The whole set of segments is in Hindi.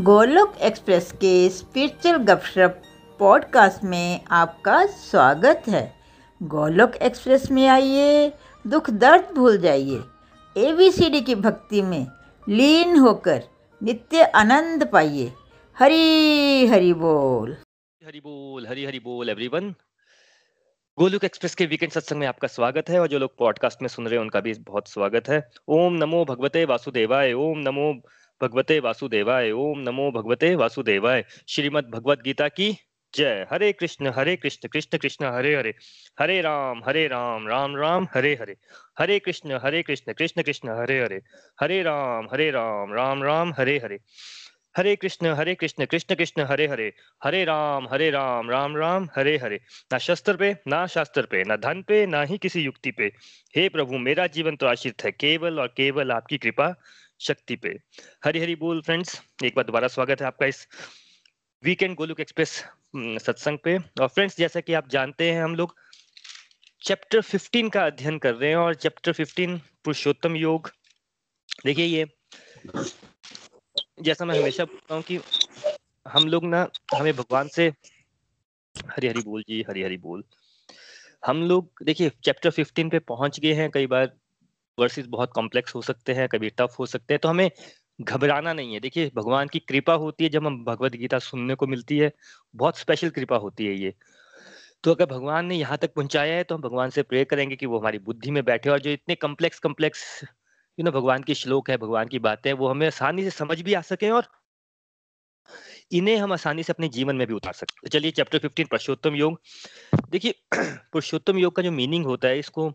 गोलोक एक्सप्रेस के स्पिरिचुअल गपशप पॉडकास्ट में आपका स्वागत है। गोलोक एक्सप्रेस में आइए, दुख दर्द भूल जाइए। एबीसीडी की भक्ति में लीन होकर नित्य आनंद पाइए। हरी, हरि बोल। हरि बोल, हरी, हरि बोल एवरीवन गोलुक एक्सप्रेस के वीकेंड सत्संग में आपका स्वागत है और जो लोग पॉडकास्ट में सुन रहे हैं, उनका भी बहुत स्वागत है। ओम नमो भगवते वासुदेवाय, ओम नमो भगवते वासुदेवाय। ओम नमो भगवते वासुदेवाय। श्रीमद भगवद गीता की जय। हरे कृष्ण हरे कृष्ण कृष्ण कृष्ण, हरे हरे। हरे राम हरे राम राम राम, हरे हरे। हरे कृष्ण हरे कृष्ण कृष्ण कृष्ण, हरे हरे। हरे राम हरे राम राम राम, हरे हरे। हरे कृष्ण हरे कृष्ण कृष्ण कृष्ण, हरे हरे। हरे राम हरे राम राम राम, हरे हरे। ना शस्त्र पे, ना शास्त्र पे, ना धन पे, ना ही किसी युक्ति पे। हे प्रभु, मेरा जीवन तो आश्रित है। केवल और केवल आपकी कृपा शक्ति पे। हरी हरी बोल फ्रेंड्स एक बार दोबारा स्वागत है आपका इस वीकेंड गोलुक एक्सप्रेस सत्संग पे। और फ्रेंड्स जैसा कि आप जानते हैं, हम लोग चैप्टर 15 का अध्ययन कर रहे हैं और चैप्टर 15 पुरुषोत्तम योग। देखिए ये, जैसा मैं हमेशा बोलता हूँ कि हम लोग ना, हमें भगवान से, हरी हरी बोल जी, हरी हरी बोल। हम लोग, देखिए चैप्टर 15 पे पहुँच गए हैं कई बार। वर्सेस बहुत कॉम्प्लेक्स हो सकते हैं, कभी टफ हो सकते हैं तो हमें घबराना नहीं है। देखिए, भगवान की कृपा होती है जब हम भगवत गीता सुनने को मिलती है, बहुत स्पेशल कृपा होती है ये। तो अगर भगवान ने यहाँ तक पहुँचाया है तो हम भगवान से प्रे करेंगे कि वो हमारी बुद्धि में बैठे और जो इतने कम्प्लेक्स कम्प्लेक्स यू नो भगवान की श्लोक है, भगवान की बातें वो हमें आसानी से समझ भी आ सके और इन्हें हम आसानी से अपने जीवन में भी उतार सकते हैं चलिए चैप्टर फिफ्टीन पुरुषोत्तम योग। देखिए, पुरुषोत्तम योग का जो मीनिंग होता है, इसको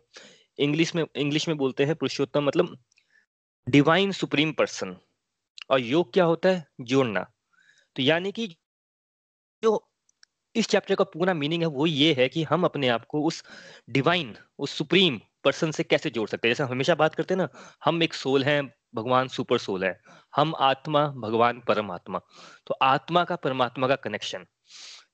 इंग्लिश में इंग्लिश में बोलते हैं पुरुषोत्तम मतलब डिवाइन सुप्रीम पर्सन और योग क्या होता है? जोड़ना। तो यानी कि जो इस चैप्टर का पूरा मीनिंग है, वो ये है कि हम अपने आप को उस डिवाइन उस सुप्रीम पर्सन से कैसे जोड़ सकते हैं? जैसे हम हमेशा बात करते हैं ना, हम एक सोल हैं, भगवान सुपर सोल है। हम आत्मा, भगवान परमात्मा। तो आत्मा का परमात्मा का कनेक्शन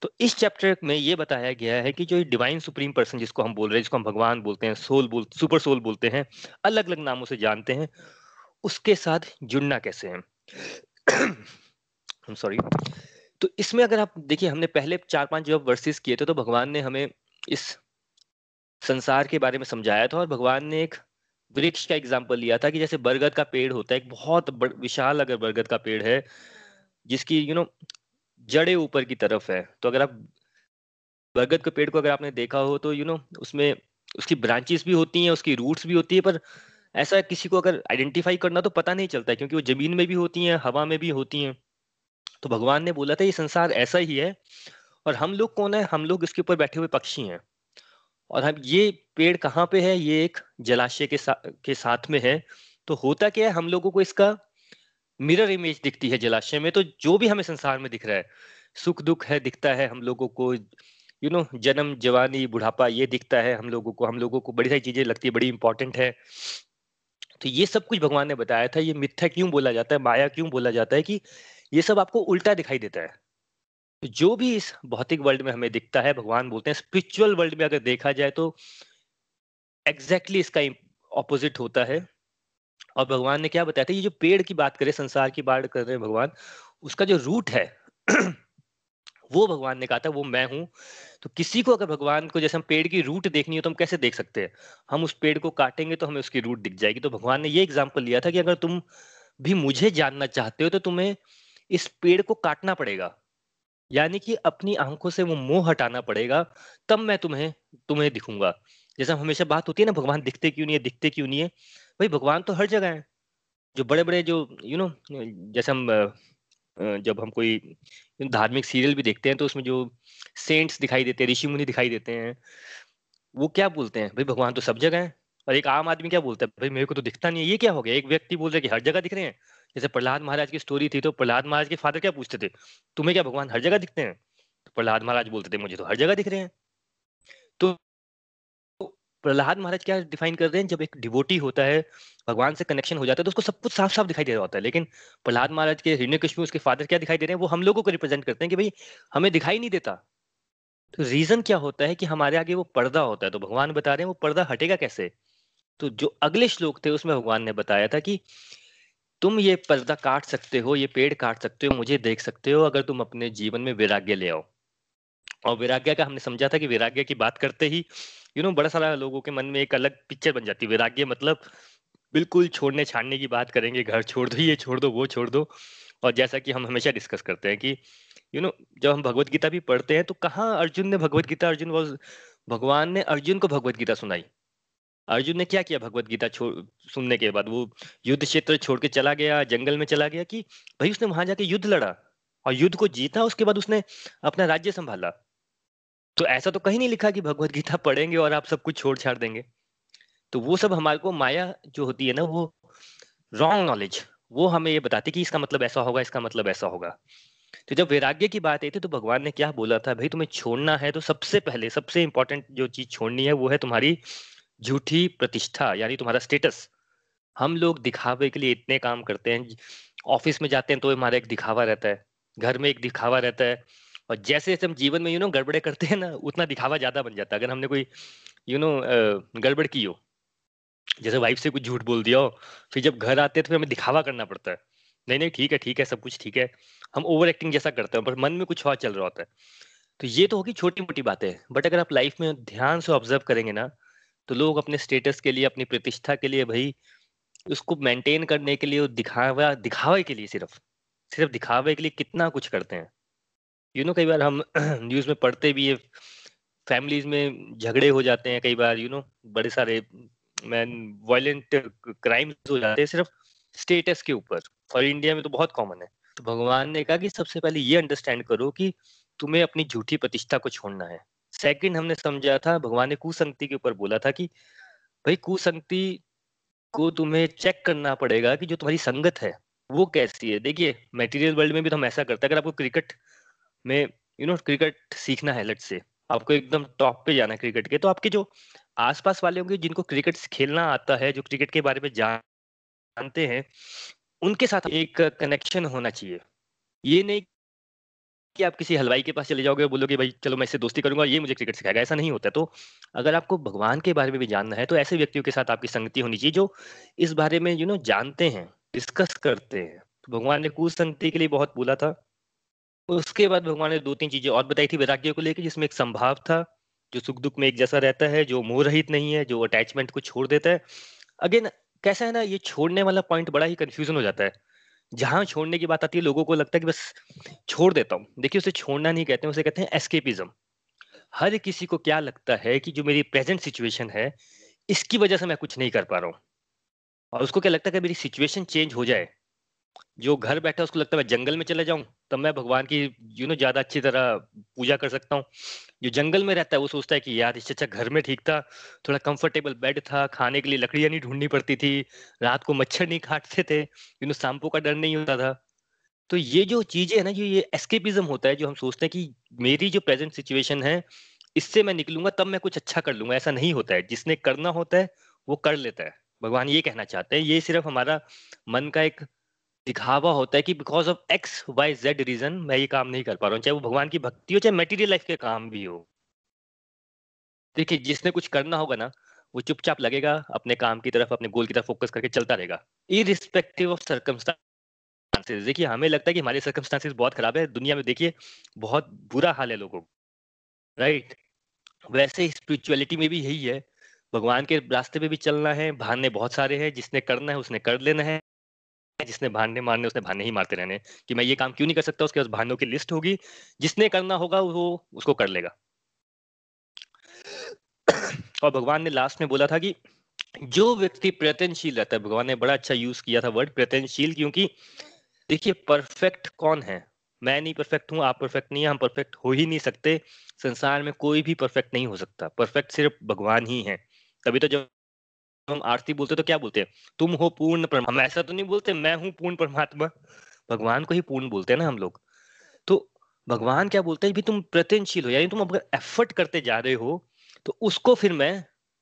तो इस चैप्टर में ये बताया गया है कि जो डिवाइन सुप्रीम पर्सन जिसको हम बोल रहे हैं जिसको हम भगवान बोलते हैं सोल बोल सुपर सोल बोलते हैं अलग अलग नामों से जानते हैं उसके साथ जुड़ना कैसे है? सॉरी तो इसमें अगर आप देखिए हमने पहले चार पाँच जब वर्सेस किए थे तो भगवान ने हमें इस संसार के बारे में समझाया था और भगवान ने एक वृक्ष का एग्ज़ाम्पल लिया था कि जैसे बरगद का पेड़ होता है एक बहुत विशाल अगर बरगद का पेड़ है जिसकी यू you नो know, जड़े ऊपर की तरफ़ है। तो अगर आप बरगद के पेड़ को अगर आपने देखा हो तो यू you नो know, उसमें उसकी ब्रांचेस भी होती हैं उसकी रूट्स भी होती है पर ऐसा किसी को अगर आइडेंटिफाई करना तो पता नहीं चलता क्योंकि वो ज़मीन में भी होती हैं हवा में भी होती हैं। तो भगवान ने बोला था ये संसार ऐसा ही है और हम लोग कौन है? हम लोग इसके ऊपर बैठे हुए पक्षी हैं। और हम ये पेड़ कहाँ पे है? ये एक जलाशय के सा, के साथ में है। तो होता क्या है हम लोगों को इसका मिरर इमेज दिखती है जलाशय में तो जो भी हमें संसार में दिख रहा है, सुख दुख है, दिखता है हम लोगों को यू नो जन्म, जवानी, बुढ़ापा, ये दिखता है हम लोगों को, हम लोगों को बड़ी सारी चीज़ें लगती है, बड़ी इंपॉर्टेंट है। तो ये सब कुछ भगवान ने बताया था, ये मिथ्या क्यों बोला जाता है, माया क्यों बोला जाता है कि ये सब आपको उल्टा दिखाई देता है। तो जो भी इस भौतिक वर्ल्ड में हमें दिखता है, भगवान बोलते हैं स्पिरिचुअल वर्ल्ड में अगर देखा जाए तो एग्जैक्टली exactly इसका ऑपोजिट होता है। और भगवान ने क्या बताया था? ये जो पेड़ की बात करें संसार की बात कर रहे हैं भगवान, उसका जो रूट है, वो भगवान ने कहा था, वो मैं हूँ। तो किसी को अगर भगवान को जैसे हम पेड़ की रूट देखनी हो तो हम कैसे देख सकते हैं? हम उस पेड़ को काटेंगे तो हमें उसकी रूट दिख जाएगी। तो भगवान ने ये एग्ज़ाम्पल लिया था कि अगर तुम भी मुझे जानना चाहते हो तो तुम्हें इस पेड़ को काटना पड़ेगा। यानी कि अपनी आँखों से वो मोह हटाना पड़ेगा, तब मैं तुम्हें तुम्हें दिखूँगा। जैसे हमेशा बात होती है ना, भगवान दिखते क्यों नहीं है, दिखते क्यों नहीं है? भाई, भगवान तो हर जगह है। जो बड़े बड़े जो यू नो जैसे हम जब हम कोई धार्मिक सीरियल भी देखते हैं तो उसमें जो सेंट्स दिखाई देते हैं ऋषि मुनि दिखाई देते हैं, वो क्या बोलते हैं? भाई, भगवान तो सब जगह है। और एक आम आदमी क्या बोलता है? भाई, मेरे को तो दिखता नहीं है। ये क्या हो गया? एक व्यक्ति बोल रहा कि हर जगह दिख रहे हैं। जैसे प्रहलाद महाराज की स्टोरी थी तो प्रहलाद महाराज के फादर क्या पूछते थे? तुम्हें क्या भगवान हर जगह दिखते हैं? तो प्रहलाद महाराज बोलते थे, मुझे तो हर जगह दिख रहे हैं। प्रहलाद महाराज क्या डिफाइन कर रहे हैं? जब एक डिवोटी होता है, भगवान से कनेक्शन हो जाता है तो उसको सब कुछ साफ़ साफ़ दिखाई दे रहा होता है। लेकिन प्रहलाद महाराज के हिरण्य कश्मीर उसके फादर क्या दिखाई दे रहे हैं? वो हम लोगों को रिप्रेजेंट करते हैं कि भाई, हमें दिखाई नहीं देता। तो रीजन क्या होता है कि हमारे आगे वो पर्दा होता है? तो भगवान बता रहे हैं, वो पर्दा हटेगा कैसे? तो जो अगले श्लोक थे, उसमें भगवान ने बताया था कि तुम ये पर्दा काट सकते हो, ये पेड़ काट सकते हो, मुझे देख सकते हो, अगर तुम अपने जीवन में वैराग्य ले आओ। और वैराग्य का हमने समझा था कि वैराग्य की बात करते ही यू नो बड़ा सारा लोगों के मन में एक अलग पिक्चर बन जाती है। वैराग्य मतलब बिल्कुल छोड़ने छाड़ने की बात करेंगे, घर छोड़ दो, ये छोड़ दो, वो छोड़ दो। और जैसा कि हम हमेशा डिस्कस करते हैं कि यू नो जब हम भगवत गीता भी पढ़ते हैं तो कहाँ अर्जुन ने भगवत गीता, अर्जुन वॉज़ भगवान ने अर्जुन को भगवत गीता सुनाई? अर्जुन ने क्या किया भगवत गीता सुनने के बाद? वो युद्ध क्षेत्र छोड़ के चला गया, जंगल में चला गया कि भाई उसने वहाँ जाके युद्ध लड़ा और युद्ध को जीता, उसके बाद उसने अपना राज्य संभाला। तो ऐसा तो कहीं नहीं लिखा कि भगवत गीता पढ़ेंगे और आप सब कुछ छोड़ छाड़ देंगे। तो वो सब हमारे को माया जो होती है ना, वो रॉन्ग नॉलेज वो हमें ये बताती कि इसका मतलब ऐसा होगा, इसका मतलब ऐसा होगा। तो जब वैराग्य की बात आई थी तो भगवान ने क्या बोला था, भाई, तुम्हें छोड़ना है तो सबसे पहले, सबसे इंपॉर्टेंट जो चीज़ छोड़नी है वो है तुम्हारी झूठी प्रतिष्ठा, यानी तुम्हारा स्टेटस हम लोग दिखावे के लिए इतने काम करते हैं, ऑफ़िस में जाते हैं तो हमारा एक दिखावा रहता है, घर में एक दिखावा रहता है और जैसे जैसे हम जीवन में यू नो गड़बड़े करते हैं ना, उतना दिखावा ज़्यादा बन जाता है। अगर हमने कोई यू नो गड़बड़ की हो, जैसे वाइफ से कुछ झूठ बोल दिया हो, फिर जब घर आते हैं तो फिर हमें दिखावा करना पड़ता है। नहीं नहीं, ठीक है ठीक है, सब कुछ ठीक है, हम ओवर एक्टिंग जैसा करते हैं, पर मन में कुछ और चल रहा होता है। तो ये तो होगी छोटी मोटी बातें बट अगर आप लाइफ में ध्यान से ऑब्ज़र्व करेंगे ना तो लोग अपने स्टेटस के लिए, अपनी प्रतिष्ठा के लिए भाई, उसको मेंटेन करने के लिए दिखावा, दिखावे के लिए सिर्फ़ सिर्फ़ दिखावे के लिए कितना कुछ करते हैं। यू नो कई बार हम न्यूज़ में पढ़ते भी है फैमिलीज़ में झगड़े हो जाते हैं कई बार यू नो बड़े सारे मैन वायलेंट क्राइम्स हो जाते हैं सिर्फ़ स्टेटस के ऊपर। और इंडिया में तो बहुत कॉमन है। तो भगवान ने कहा कि सबसे पहले ये अंडरस्टैंड करो कि तुम्हें अपनी झूठी प्रतिष्ठा को छोड़ना है। सेकंड हमने समझा था, भगवान ने कुसंगति के ऊपर बोला था कि भाई, कुसंगति को तुम्हें चेक करना पड़ेगा कि जो तुम्हारी संगत है, वो कैसी है। देखिए मटेरियल वर्ल्ड में भी तो हम ऐसा करते हैं, अगर आपको क्रिकेट में यू नो क्रिकेट सीखना है लट से आपको एकदम टॉप पे जाना है क्रिकेट के तो आपके जो आसपास वाले होंगे, जिनको क्रिकेट खेलना आता है, जो क्रिकेट के बारे में जानते हैं, उनके साथ एक कनेक्शन होना चाहिए। ये नहीं कि आप किसी हलवाई के पास चले जाओगे, बोलोगे, भाई, चलो मैं इससे दोस्ती करूँगा, ये मुझे क्रिकेट सिखाएगा। ऐसा नहीं होता तो अगर आपको भगवान के बारे में भी जानना है तो ऐसे व्यक्तियों के साथ आपकी संगति होनी चाहिए, जो इस बारे में यू नो जानते हैं डिस्कस करते हैं। तो भगवान ने कुछ संगति के लिए बहुत बोला था। उसके बाद भगवान ने दो तीन चीज़ें और बताई थी वैराग्य को लेकर जिसमें एक संभाव था, जो सुख दुख में एक जैसा रहता है, जो मोह रहित नहीं है, जो अटैचमेंट को छोड़ देता है। अगेन कैसा है ना, ये छोड़ने वाला पॉइंट बड़ा ही कंफ्यूजन हो जाता है। जहाँ छोड़ने की बात आती है, लोगों को लगता है कि बस छोड़ देता हूँ। देखिए, उसे छोड़ना नहीं कहते हैं, उसे कहते हैं एस्केपिज्म हर किसी को क्या लगता है कि जो मेरी प्रेजेंट सिचुएशन है, इसकी वजह से मैं कुछ नहीं कर पा रहा हूँ? और उसको क्या लगता है कि मेरी सिचुएशन चेंज हो जाए? जो घर बैठा उसको लगता है मैं जंगल में चले जाऊँ, तब मैं भगवान की यू नो ज़्यादा अच्छी तरह पूजा कर सकता हूँ। जो जंगल में रहता है, वो सोचता है कि यार, इससे अच्छा घर में ठीक था, थोड़ा कंफर्टेबल बेड था, खाने के लिए लकड़ियाँ नहीं ढूंढनी पड़ती थी, रात को मच्छर नहीं काटते थे यू नो सांपो का डर नहीं होता था। तो ये जो चीज़ें है ना जो ये एस्केपिज्म होता है, जो हम सोचते हैं कि मेरी जो प्रेजेंट सिचुएशन है, इससे मैं निकलूँगा, तब मैं कुछ अच्छा कर लूँगा, ऐसा नहीं होता है। जिसने करना होता है, वो कर लेता है। भगवान ये कहना चाहते हैं, ये सिर्फ़ हमारा मन का एक दिखावा होता है कि because of X Y Z reason मैं ये काम नहीं कर पा रहा हूँ, चाहे वो भगवान की भक्ति हो, चाहे मेटीरियल लाइफ के काम भी हो। देखिए, जिसने कुछ करना होगा ना, वो चुपचाप लगेगा, अपने काम की तरफ़, अपने गोल की तरफ़ फोकस करके चलता रहेगा। इरिस्पेक्टिव ऑफ़ सर्कमस्टांसेस देखिए, हमें लगता है कि हमारे सर्कमस्टांसेस बहुत खराब है। दुनिया में देखिए, बहुत बुरा हाल है लोगों राइट वैसे स्पिरिचुअलिटी में भी यही है। भगवान के रास्ते पे भी चलना है, बहाने बहुत सारे हैं, जिसने करना है, उसने कर लेना है। जिसने भांडे मारने, उसने भाने ही मारते रहने कि मैं ये काम क्यों नहीं कर सकता, उसके पास भानों की लिस्ट होगी। जिसने करना होगा, वो उसको कर लेगा। और भगवान ने लास्ट में बोला था कि, जो व्यक्ति प्रयत्नशील रहता है, भगवान ने बड़ा अच्छा यूज़ किया था वर्ड प्रयत्नशील, क्योंकि देखिए परफेक्ट कौन है? मैं नहीं परफेक्ट हूँ, आप परफेक्ट नहीं है, हम परफेक्ट हो ही नहीं सकते। संसार में कोई भी परफेक्ट नहीं हो सकता। परफेक्ट सिर्फ़ भगवान ही है। तभी तो जब हम आरती बोलते तो क्या बोलते हैं? तुम हो पूर्ण हम ऐसा तो नहीं बोलते, मैं हूँ पूर्ण परमात्मा। भगवान को ही पूर्ण बोलते हैं ना हम लोग। तो भगवान क्या बोलते हैं? तुम प्रत्यनशील हो, यानी तुम अगर एफर्ट करते जा रहे हो तो उसको फिर मैं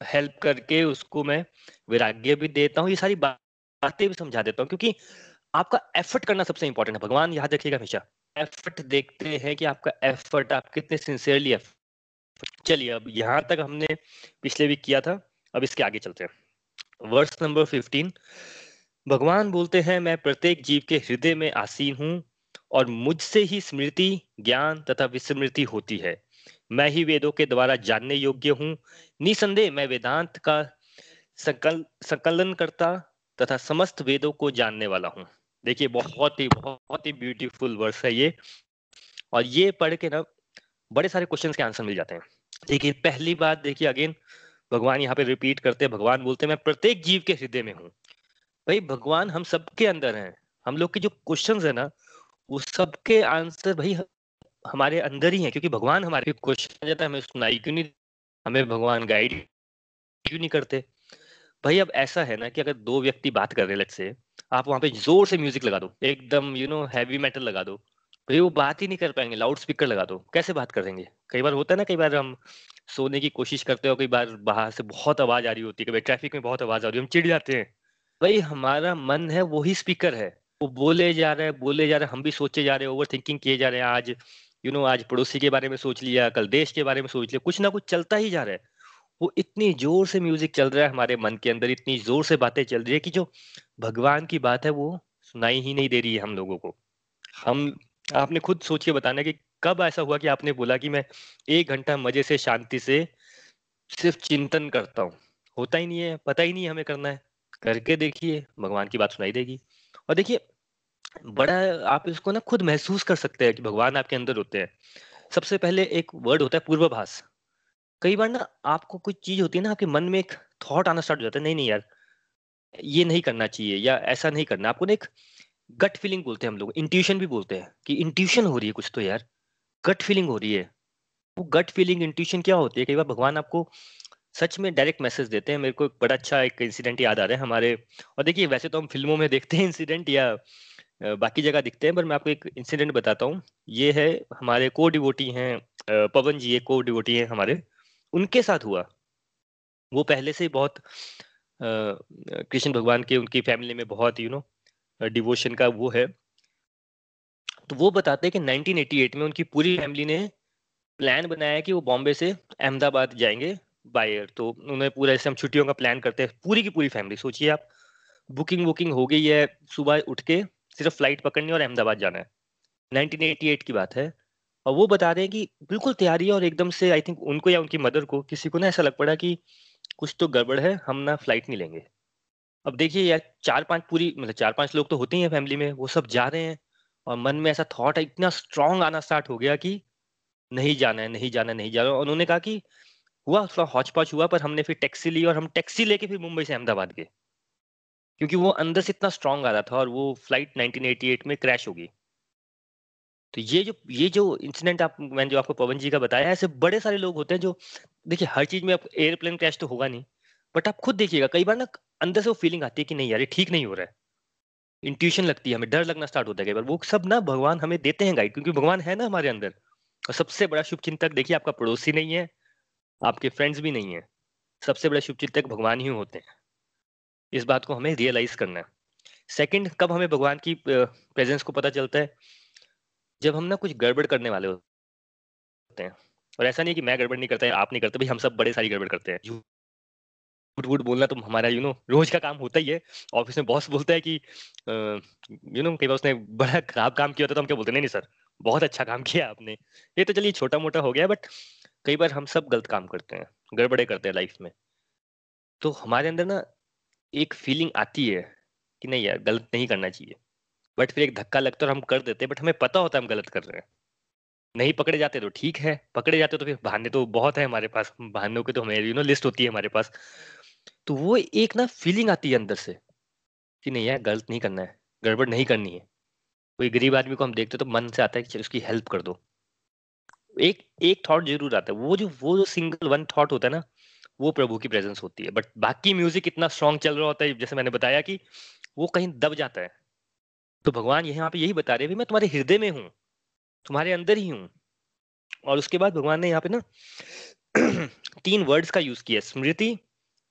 हेल्प करके उसको मैं वैराग्य भी देता हूँ। ये सारी बातें भी समझा देता हूँ, क्योंकि आपका एफर्ट करना सबसे इंपॉर्टेंट है। भगवान याद रखिएगा हमेशा। एफर्ट देखते हैं कि आपका एफर्ट आप कितने सिंसियरली चलिए, अब यहाँ तक हमने पिछले वीक किया था, अब इसके आगे चलते हैं। वर्स नंबर 15 भगवान बोलते हैं, मैं प्रत्येक जीव के हृदय में आसीन हूँ और मुझसे ही स्मृति, ज्ञान तथा विस्मृति होती है। मैं ही वेदों के द्वारा जानने योग्य हूँ। निसंदेह मैं वेदांत का संकल, संकलन करता तथा समस्त वेदों को जानने वाला हूँ। देखिए, बहुत ही बहुत ही ब्यूटीफुल वर्स है ये। और ये पढ़ के ना, बड़े सारे क्वेश्चंस के आंसर मिल जाते हैं। देखिए, पहली बात, देखिए अगेन भगवान यहाँ पे रिपीट करते हैं, भगवान बोलते हैं, मैं प्रत्येक जीव के हृदय में हूँ। भाई, भगवान हम सबके अंदर हैं। हम लोग के जो क्वेश्चंस है ना, वो सबके आंसर भाई हमारे अंदर ही है, क्योंकि भगवान हमारे क्वेश्चन जाता है, हमें सुनाई क्यों नहीं हमें भगवान गाइड क्यों नहीं करते? भाई, अब ऐसा है ना कि अगर दो व्यक्ति बात कर रहे हैं से आप वहाँ पे ज़ोर से म्यूज़िक लगा दो, एकदम यू नो हैवी मेटल लगा दो भाई वो बात ही नहीं कर पाएँगे लाउड स्पीकर लगा दो। कैसे बात करेंगे कई बार होता है ना, कई बार हम सोने की कोशिश करते हो कई बार बाहर से बहुत आवाज़ आ रही होती है, कभी ट्रैफ़िक में बहुत आवाज़ आ रही है, हम चिढ़ जाते हैं। भाई, हमारा मन है, वही स्पीकर है। वो बोले जा रहे हैं, बोले जा रहे हैं, हम भी सोचे जा रहे हैं ओवर थिंकिंग किए जा रहे हैं। आज यू नो आज पड़ोसी के बारे में सोच लिया, कल देश के बारे में सोच लिया, कुछ ना कुछ चलता ही जा रहा है। वो इतनी ज़ोर से म्यूज़िक चल रहा है हमारे मन के अंदर, इतनी ज़ोर से बातें चल रही है कि जो भगवान की बात है, वो सुनाई ही नहीं दे रही है हम लोगों को। हम आपने खुद सोच के बताना कि कब ऐसा हुआ कि आपने बोला कि मैं एक घंटा मज़े से शांति से सिर्फ़ चिंतन करता हूँ। होता ही नहीं है, पता ही नहीं है हमें करना है। करके देखिए, भगवान की बात सुनाई देगी। और देखिए, बड़ा आप इसको ना खुद महसूस कर सकते हैं कि भगवान आपके अंदर होते हैं। सबसे पहले एक वर्ड होता है पूर्वाभास। कई बार ना आपको कुछ चीज़ होती है ना, आपके मन में एक थॉट आना स्टार्ट हो जाता है, नहीं नहीं यार, ये नहीं करना चाहिए या ऐसा नहीं करना। आपको ना एक गट फीलिंग बोलते हैं हम लोग। इंट्यूशन भी बोलते हैं कि इंट्यूशन हो रही है कुछ तो यार। गट फीलिंग हो रही है। वो गट फीलिंग इंट्यूशन क्या होती है? कई बार भगवान आपको सच में डायरेक्ट मैसेज देते हैं। मेरे को एक बड़ा अच्छा एक इंसिडेंट याद आ रहा है हमारे। और देखिए, वैसे तो हम फ़िल्मों में देखते हैं इंसिडेंट या बाकी जगह दिखते हैं, पर मैं आपको एक इंसिडेंट बताता हूँ। ये है हमारे को डिवोटी हैं पवन जी, एक को डिवोटी हैं हमारे। उनके साथ हुआ। वो पहले से बहुत कृष्ण भगवान के, उनकी फैमिली में बहुत यू नो डिवोशन का वो है। तो वो बताते हैं कि 1988 में उनकी पूरी फैमिली ने प्लान बनाया कि वो बॉम्बे से अहमदाबाद जाएँगे बाय एयर तो उन्होंने पूरा जैसे हम छुट्टियों का प्लान करते हैं, पूरी की पूरी फैमिली। सोचिए आप, बुकिंग वुकिंग हो गई है सुबह उठ के, सिर्फ़ फ़्लाइट पकड़नी और अहमदाबाद जाना है। 1988 की बात है। और वो बता रहे हैं कि बिल्कुल तैयारी है और एकदम से आई थिंक उनको या उनकी मदर को किसी को ना ऐसा लग पड़ा कि कुछ तो गड़बड़ है, हम ना फ़्लाइट नहीं लेंगे। अब देखिए यार चार पाँच पूरी मतलब चार पाँच लोग तो होते ही हैं फैमिली में, वो सब जा रहे हैं और मन में ऐसा थॉट इतना स्ट्रांग आना स्टार्ट हो गया कि नहीं जाना है, नहीं जाना नहीं जाना और उन्होंने कहा कि हुआ, थोड़ा हौच पौच हुआ, पर हमने फिर टैक्सी ली और हम टैक्सी लेके फिर मुंबई से अहमदाबाद गए। क्योंकि वो अंदर से इतना स्ट्रांग आ रहा था और वो फ़्लाइट 1988 में क्रैश हो गई। तो ये जो ये जो इंसिडेंट आप, मैंने जो आपको पवन जी का बताया, ऐसे बड़े सारे लोग होते हैं जो, देखिए, हर चीज़ में एयरप्लेन क्रैश तो होगा नहीं बट आप खुद देखिएगा, कई बार ना अंदर से वो फीलिंग आती है कि नहीं यार, ये ठीक नहीं हो रहा है। इंट्यूशन लगती है हमें, डर लगना स्टार्ट होता है बार वो सब ना भगवान हमें देते हैं गाइड क्योंकि भगवान है ना हमारे अंदर। और सबसे बड़ा शुभ चिंतक देखिए आपका पड़ोसी नहीं है, आपके फ्रेंड्स भी नहीं है। सबसे बड़ा शुभ चिंतक भगवान ही होते हैं। इस बात को हमें रियलाइज़ करना है। सेकंड कब हमें भगवान की प्रेजेंस को पता चलता है? जब हम ना कुछ गड़बड़ करने वाले होते हैं। और ऐसा नहीं कि मैं गड़बड़ नहीं करता है आप नहीं करते, भाई हम सब बड़े सारी गड़बड़ करते हैं। झूठ वूठ बोलना तो हमारा यू नो रोज का काम होता ही है। ऑफ़िस में बॉस बोलता है कि यू नो कई बार उसने बड़ा खराब काम किया था तो हम क्या बोलते नहीं नहीं सर बहुत अच्छा काम किया आपने। ये तो चलिए छोटा मोटा हो गया बट कई बार हम सब गलत काम करते हैं, गड़बड़े करते हैं लाइफ में। तो हमारे अंदर ना एक फीलिंग आती है कि नहीं यार, गलत नहीं करना चाहिए। बट फिर एक धक्का लगता है और हम कर देते हैं बट हमें पता होता है हम गलत कर रहे हैं। नहीं पकड़े जाते तो ठीक है, पकड़े जाते तो फिर बहाने तो बहुत है हमारे पास, बहानों के तो हमें यू नो लिस्ट होती है हमारे पास। तो वो एक ना फीलिंग आती है अंदर से कि नहीं यार, गलत नहीं करना है, गड़बड़ नहीं करनी है। कोई गरीब आदमी को हम देखते तो मन से आता है कि उसकी हेल्प कर दो। एक एक थॉट ज़रूर आता है। वो जो वो जो सिंगल वन थॉट होता है ना, वो प्रभु की प्रेजेंस होती है। बट बाकी म्यूज़िक इतना स्ट्रॉन्ग चल रहा होता है, जैसे मैंने बताया कि वो कहीं दब जाता है। तो भगवान यहाँ पे यही बता रहे हैं मैं तुम्हारे हृदय में हूँ, तुम्हारे अंदर ही हूँ। और उसके बाद भगवान ने यहाँ पे ना तीन वर्ड्स का यूज़ किया स्मृति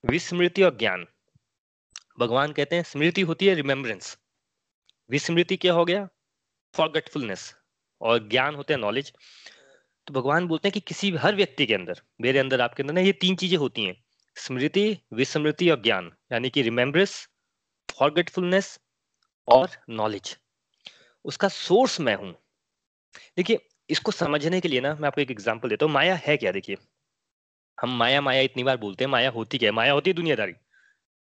विस्मृति और ज्ञान। भगवान कहते हैं, स्मृति होती है रिमेम्बरेंस विस्मृति क्या हो गया? फॉरगेटफुलनेस और ज्ञान होते हैं नॉलेज तो भगवान बोलते हैं कि किसी हर व्यक्ति के अंदर, मेरे अंदर, आपके अंदर ना ये तीन चीज़ें होती हैं। स्मृति, विस्मृति और ज्ञान। यानी कि रिमेम्बरेंस फॉरगेटफुलनेस और नॉलेज उसका सोर्स मैं हूँ। देखिए, इसको समझने के लिए ना, मैं आपको एक एग्जांपल देता हूँ। माया है क्या? देखिए हम माया माया इतनी बार बोलते हैं, माया होती क्या है? माया होती है दुनियादारी।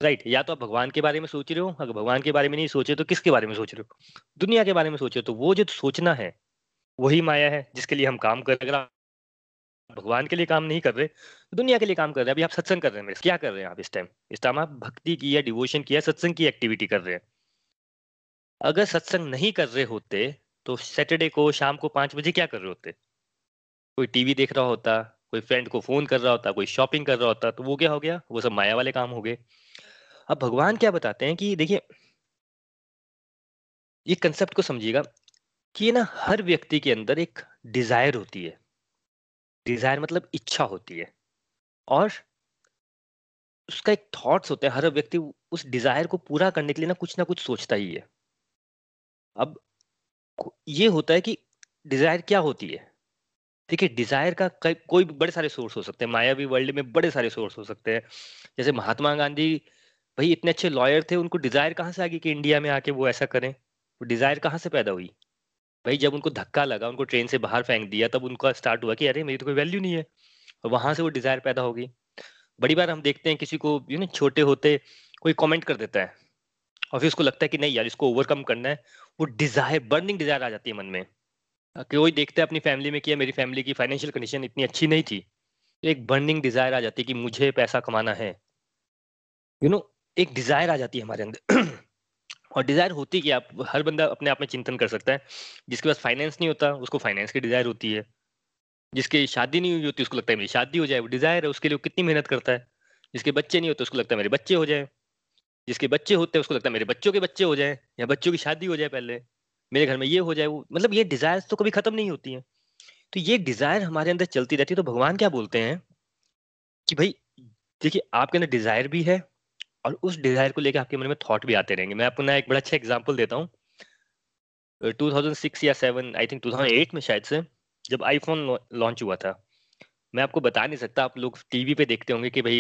राइट या तो आप भगवान के बारे में सोच रहे हो, अगर भगवान के बारे में नहीं सोचे तो किसके बारे में सोच रहे हो? दुनिया के बारे में सोचे तो वो जो सोचना है, वही माया है, जिसके लिए हम काम कर रहे हैं। भगवान के लिए काम नहीं कर रहे दुनिया के लिए काम कर रहे हैं। अभी आप सत्संग कर रहे हैं क्या कर रहे हैं आप इस टाइम इस टाइम आप भक्ति की या डिवोशन की या सत्संग की एक्टिविटी कर रहे हैं। अगर सत्संग नहीं कर रहे होते तो सैटरडे को शाम को पाँच बजे क्या कर रहे होते? कोई टीवी देख रहा होता कोई फ्रेंड को फ़ोन कर रहा होता, कोई शॉपिंग कर रहा होता तो वो क्या हो गया? वो सब माया वाले काम हो गए। अब भगवान क्या बताते हैं कि देखिए, ये कंसेप्ट को समझिएगा कि ना हर व्यक्ति के अंदर एक डिज़ायर होती है। डिज़ायर मतलब इच्छा होती है। और उसका एक थॉट्स होता है। हर व्यक्ति उस डिज़ायर को पूरा करने के लिए ना कुछ ना कुछ सोचता ही है। अब ये होता है कि डिज़ायर क्या होती है? देखिए, डिज़ायर का कोई बड़े सारे सोर्स हो सकते हैं। मायावी वर्ल्ड में बड़े सारे सोर्स हो सकते हैं। जैसे महात्मा गांधी, भाई इतने अच्छे लॉयर थे, उनको डिज़ायर कहाँ से आ गई कि इंडिया में आके वो ऐसा करें? वो डिज़ायर कहाँ से पैदा हुई? भाई जब उनको धक्का लगा, उनको ट्रेन से बाहर फेंक दिया, तब उनका स्टार्ट हुआ कि अरे, मेरी तो कोई वैल्यू नहीं है। और वहाँ से वो डिज़ायर पैदा होगी बड़ी बार हम देखते हैं, किसी को, यू नो, छोटे होते कोई कमेंट कर देता है। और फिर उसको लगता है कि नहीं यार, इसको ओवरकम करना है। वो डिज़ायर, बर्निंग डिज़ायर आ जाती है मन में। कोई देखते हैं अपनी फैमिली में किया मेरी फैमिली की फाइनेंशियल कंडीशन इतनी अच्छी नहीं थी। एक बर्निंग डिज़ायर आ जाती है कि मुझे पैसा कमाना है। यू you नो know, एक डिज़ायर आ जाती है हमारे अंदर। और डिज़ायर होती कि आप हर बंदा अपने आप में चिंतन कर सकता है। जिसके पास फाइनेंस नहीं होता उसको फाइनेंस की डिज़ायर होती है। जिसकी शादी नहीं हुई होती उसको लगता है मेरी शादी हो जाए। वो डिज़ायर है उसके लिए कितनी मेहनत करता है। जिसके बच्चे नहीं होते उसको लगता है मेरे बच्चे हो जाए। जिसके बच्चे होते हैं उसको लगता है मेरे बच्चों के बच्चे हो जाए या बच्चों की शादी हो जाए पहले। मेरे घर में ये हो जाए, वो मतलब ये डिज़ायर तो कभी खत्म नहीं होती है। तो ये डिज़ायर हमारे अंदर चलती रहती है तो भगवान क्या बोलते हैं कि भाई, देखिए, आपके अंदर डिज़ायर भी है और उस डिज़ायर को लेकर आपके मन में थॉट भी आते रहेंगे। मैं आपको ना एक बड़ा अच्छा एग्ज़ाम्पल देता हूँ। 2006 या 7 आई थिंक 2008 में शायद से, जब आईफोन लॉन्च हुआ था। मैं आपको बता नहीं सकता, आप लोग टीवी पे देखते होंगे कि भाई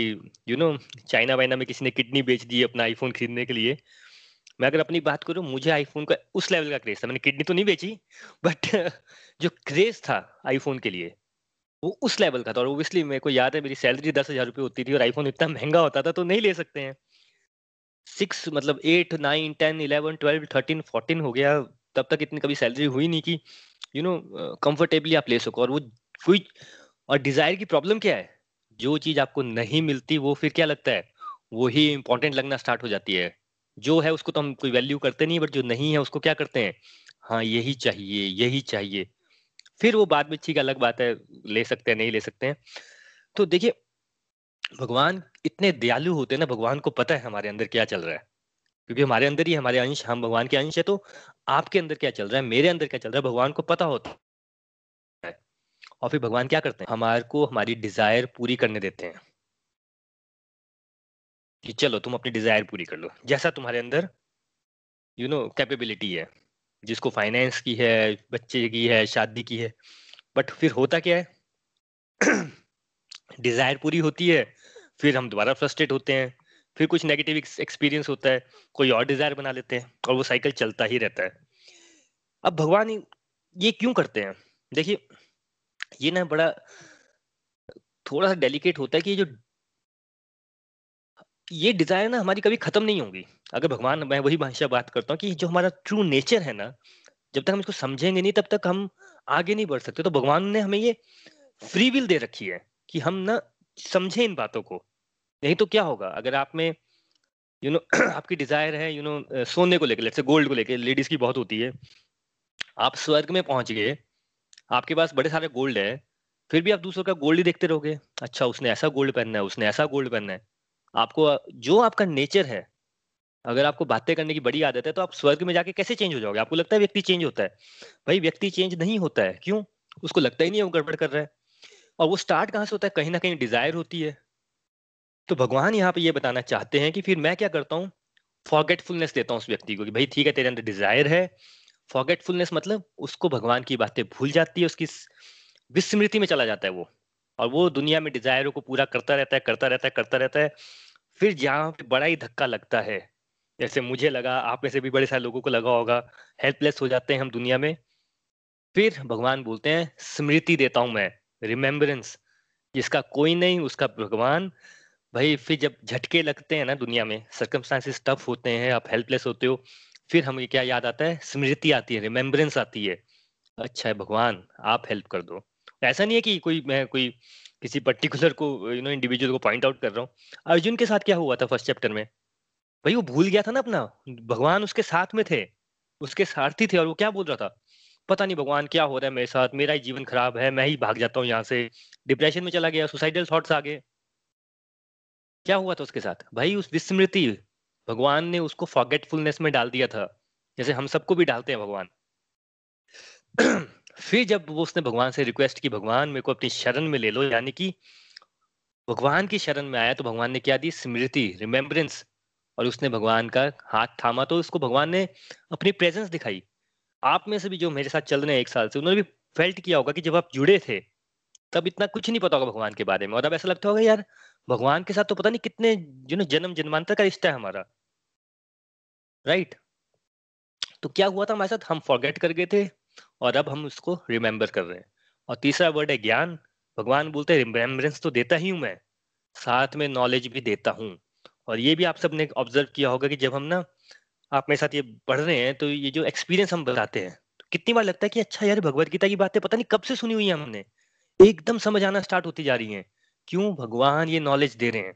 यू नो चाइना वाइना में किसी ने किडनी बेच दी अपना आईफोन खरीदने के लिए। मैं अगर अपनी बात करूँ, मुझे आईफोन का उस लेवल का क्रेज था। मैंने किडनी तो नहीं बेची बट जो क्रेज था आईफोन के लिए, वो उस लेवल का था। और ओबियसली मेरे को याद है, मेरी सैलरी दस हज़ार रुपये होती थी और आईफोन इतना महँगा होता था तो नहीं ले सकते हैं। सिक्स मतलब eight nine ten eleven twelve thirteen fourteen हो गया। तब तक इतनी कभी सैलरी हुई नहीं कि यू नो कंफर्टेबली आप ले सको। और वो कोई, और डिज़ायर की प्रॉब्लम क्या है? जो चीज़ आपको नहीं मिलती, वो फिर क्या लगता है? वही इंपॉर्टेंट लगना स्टार्ट हो जाती है। जो है उसको तो हम कोई वैल्यू करते नहीं बट जो नहीं है उसको क्या करते हैं? हाँ यही चाहिए यही चाहिए। फिर वो बाद में ठीक अलग बात है, ले सकते हैं, नहीं ले सकते हैं। तो देखिए, भगवान इतने दयालु होते हैं ना, भगवान को पता है हमारे अंदर क्या चल रहा है। क्योंकि हमारे अंदर ही हमारे अंश, हम भगवान के अंश है तो आपके अंदर क्या चल रहा है, मेरे अंदर क्या चल रहा है, भगवान को पता होता है। और फिर भगवान क्या करते हैं? हमारे को हमारी डिज़ायर पूरी करने देते हैं। कि चलो तुम अपनी डिज़ायर पूरी कर लो। जैसा तुम्हारे अंदर यू नो कैपेबिलिटी है, जिसको फाइनेंस की है, बच्चे की है, शादी की है। बट फिर होता क्या है? डिज़ायर पूरी होती है, फिर हम दोबारा फ्रस्ट्रेट होते हैं, फिर कुछ नेगेटिव एक्सपीरियंस होता है, कोई और डिज़ायर बना लेते हैं, और वो साइकिल चलता ही रहता है। अब भगवान ये क्यों करते हैं? देखिए, ये ना बड़ा, थोड़ा सा डेलिकेट होता है कि जो ये डिज़ायर ना हमारी कभी खत्म नहीं होगी। अगर भगवान, मैं वही भाषा बात करता हूँ कि जो हमारा ट्रू नेचर है ना, जब तक हम इसको समझेंगे नहीं, तब तक हम आगे नहीं बढ़ सकते। तो भगवान ने हमें ये फ्री विल दे रखी है कि हम ना समझे इन बातों को। नहीं तो क्या होगा? अगर आप में यू नो आपकी डिज़ायर है यू नो सोने को लेकर गोल्ड को लेकर लेडीज़ की बहुत होती है। आप स्वर्ग में पहुँच गए, आपके पास बड़े सारे गोल्ड है, फिर भी आप दूसरों का गोल्ड ही देखते रहोगे। अच्छा उसने ऐसा गोल्ड पहनना है, उसने ऐसा गोल्ड पहनना है। आपको, जो आपका नेचर है, अगर आपको बातें करने की बड़ी आदत है तो आप स्वर्ग में जाके कैसे चेंज हो जाओगे? आपको लगता है व्यक्ति चेंज होता है? भाई, व्यक्ति चेंज नहीं होता है। क्यों? उसको लगता ही नहीं है वो गड़बड़ कर रहा है। और वो स्टार्ट कहाँ से होता है? कहीं ना कहीं डिज़ायर होती है। तो भगवान यहाँ पे ये बताना चाहते हैं कि फिर मैं क्या करता हूँ? फॉरगेटफुलनेस देता हूँ उस व्यक्ति को कि भाई, ठीक है, तेरे अंदर डिज़ायर है। फॉरगेटफुलनेस मतलब उसको भगवान की बातें भूल जाती है, उसकी विस्मृति में चला जाता है वो। और वो दुनिया में डिजायरों को पूरा करता रहता है, करता रहता है, करता रहता है। फिर जहाँ पे बड़ा ही धक्का लगता है, जैसे मुझे लगा, आप में से भी बड़े सारे लोगों को लगा होगा हेल्पलेस हो जाते हैं हम दुनिया में। फिर भगवान बोलते हैं, स्मृति देता हूँ मैं रिमेम्बरेंस जिसका कोई नहीं, उसका भगवान। भाई, फिर जब झटके लगते हैं ना दुनिया में सर्कमस्टांसिस टफ होते हैं, आप हेल्पलेस होते हो, फिर हमें क्या याद आता है? स्मृति आती है रिमेम्बरेंस आती है। अच्छा है भगवान, आप हेल्प कर दो। ऐसा नहीं है कि कोई, मैं कोई किसी पर्टिकुलर को यू नो इंडिविजुअल को पॉइंट आउट कर रहा हूँ। अर्जुन के साथ क्या हुआ था फ़र्स्ट चैप्टर में? भाई वो भूल गया था ना अपना। भगवान उसके साथ में थे, उसके सारथी थे और वो क्या बोल रहा था? पता नहीं भगवान क्या हो रहा है मेरे साथ, मेरा ही जीवन खराब है, मैं ही भाग जाता हूँ यहाँ से। डिप्रेशन में चला गया सुसाइडल थॉट्स आ गए। क्या हुआ था उसके साथ? भाई उस विस्मृति, भगवान ने उसको फॉरगेटफुलनेस में डाल दिया था। जैसे हम सबको भी डालते हैं भगवान। फिर जब वो उसने भगवान से रिक्वेस्ट की, भगवान मेरे को अपनी शरण में ले लो, यानी कि भगवान की शरण में आया तो भगवान ने क्या दी? स्मृति रिमेम्बरेंस और उसने भगवान का हाथ थामा तो उसको भगवान ने अपनी प्रेजेंस दिखाई। आप में से भी जो मेरे साथ चल रहे हैं एक साल से, उन्होंने भी फेल्ट किया होगा कि जब आप जुड़े थे, तब इतना कुछ नहीं पता होगा भगवान के बारे में। और अब ऐसा लगता होगा, यार, भगवान के साथ तो पता नहीं कितने जो जन्म जन्मांतर का रिश्ता है हमारा। राइट तो क्या हुआ था हमारे साथ? हम फॉरगेट कर गए थे। और अब हम उसको रिमेम्बर कर रहे हैं। और तीसरा वर्ड है ज्ञान। भगवान बोलते हैं रिमेम्बरेंस तो देता ही हूँ मैं। साथ में नॉलेज भी देता हूँ। और ये भी आप सबने ऑब्ज़र्व किया होगा कि जब हम ना, आप मेरे साथ ये पढ़ रहे हैं तो ये जो एक्सपीरियंस हम बताते हैं तो कितनी बार लगता है कि अच्छा यार, भगवत गीता की बातें पता नहीं कब से सुनी हुई है हमने। एकदम समझ आना स्टार्ट होती जा रही है। क्यों? भगवान ये नॉलेज दे रहे हैं।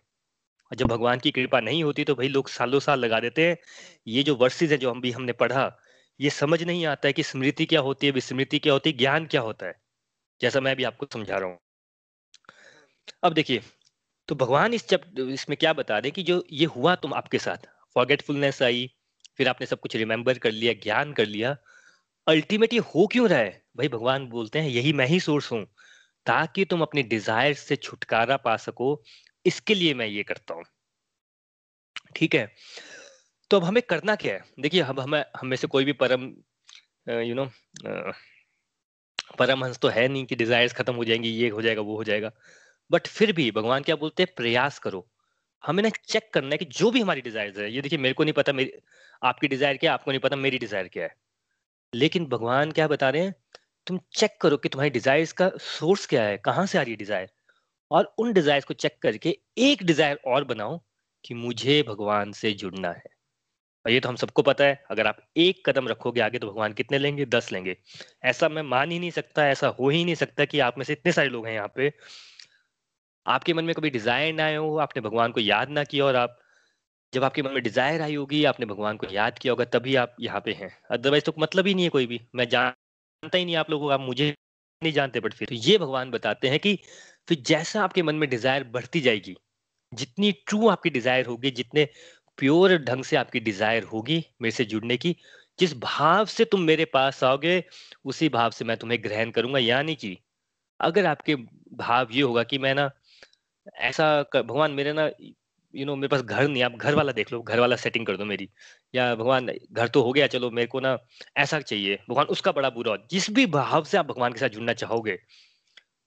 और जब भगवान की कृपा नहीं होती तो भाई लोग सालों साल लगा देते हैं। ये जो वर्सेज है जो हम भी हमने पढ़ा ये समझ नहीं आता है कि स्मृति क्या होती है, विस्मृति क्या होती है, ज्ञान क्या होता है, जैसा मैं भी आपको समझा रहा हूँ। अब देखिए तो भगवान इस जब इसमें क्या बता रहे कि जो ये हुआ तुम आपके साथ फॉरगेटफुलनेस आई, फिर आपने सब कुछ रिमेम्बर कर लिया, ज्ञान कर लिया अल्टीमेट ये हो क्यों रहा है? भाई भगवान बोलते हैं, यही मैं ही सोर्स हूँ, ताकि तुम अपने डिज़ायर से छुटकारा पा सको, इसके लिए मैं ये करता हूँ। ठीक है? तो अब हमें करना क्या है? देखिए, अब हमें हमें से कोई भी परम यू नो परमहंस तो है नहीं कि डिजायर्स खत्म हो जाएँगी, ये हो जाएगा, वो हो जाएगा। बट फिर भी भगवान क्या बोलते हैं? प्रयास करो। हमें ना चेक करना है कि जो भी हमारी डिज़ायर है, ये देखिए, मेरे को नहीं पता मेरी, आपकी डिज़ायर क्या है, आपको नहीं पता मेरी डिज़ायर क्या है। लेकिन भगवान क्या बता रहे हैं? तुम चेक करो कि तुम्हारी डिजायर्स का सोर्स क्या है, कहाँ से आ रही है डिज़ायर और उन डिजायर्स को चेक करके एक डिज़ायर और बनाओ कि मुझे भगवान से जुड़ना है। और ये तो हम सबको पता है, अगर आप एक कदम रखोगे आगे तो भगवान कितने लेंगे? दस लेंगे। ऐसा मैं मान ही नहीं सकता, ऐसा हो ही नहीं सकता कि आप में से इतने सारे लोग हैं यहाँ पे। आपके मन में कभी डिज़ायर ना आए हो, आपने भगवान को याद ना किया और आप, जब आपके मन में डिज़ायर आई होगी, आपने भगवान को याद किया होगा, तभी आप यहाँ पे हैं। अदरवाइज़ तो मतलब ही नहीं है कोई भी। मैं जानता ही नहीं आप लोगों को, आप मुझे नहीं जानते बट फिर तो ये भगवान बताते हैं कि फिर जैसा आपके मन में डिज़ायर बढ़ती जाएगी, जितनी ट्रू आपकी डिज़ायर होगी, जितने प्योर ढंग से आपकी डिज़ायर होगी मेरे से जुड़ने की। जिस भाव से तुम मेरे पास आओगे, उसी भाव से मैं तुम्हें ग्रहण करूँगा। यानी कि अगर आपके भाव ये होगा कि मैं ना ऐसा भगवान मेरे ना यू नो मेरे पास घर नहीं, आप घर वाला देख लो, घर वाला सेटिंग कर दो मेरी। या भगवान, घर तो हो गया, चलो मेरे को ना ऐसा चाहिए। भगवान उसका बड़ा बुरा जिस भी भाव से आप भगवान के साथ जुड़ना चाहोगे,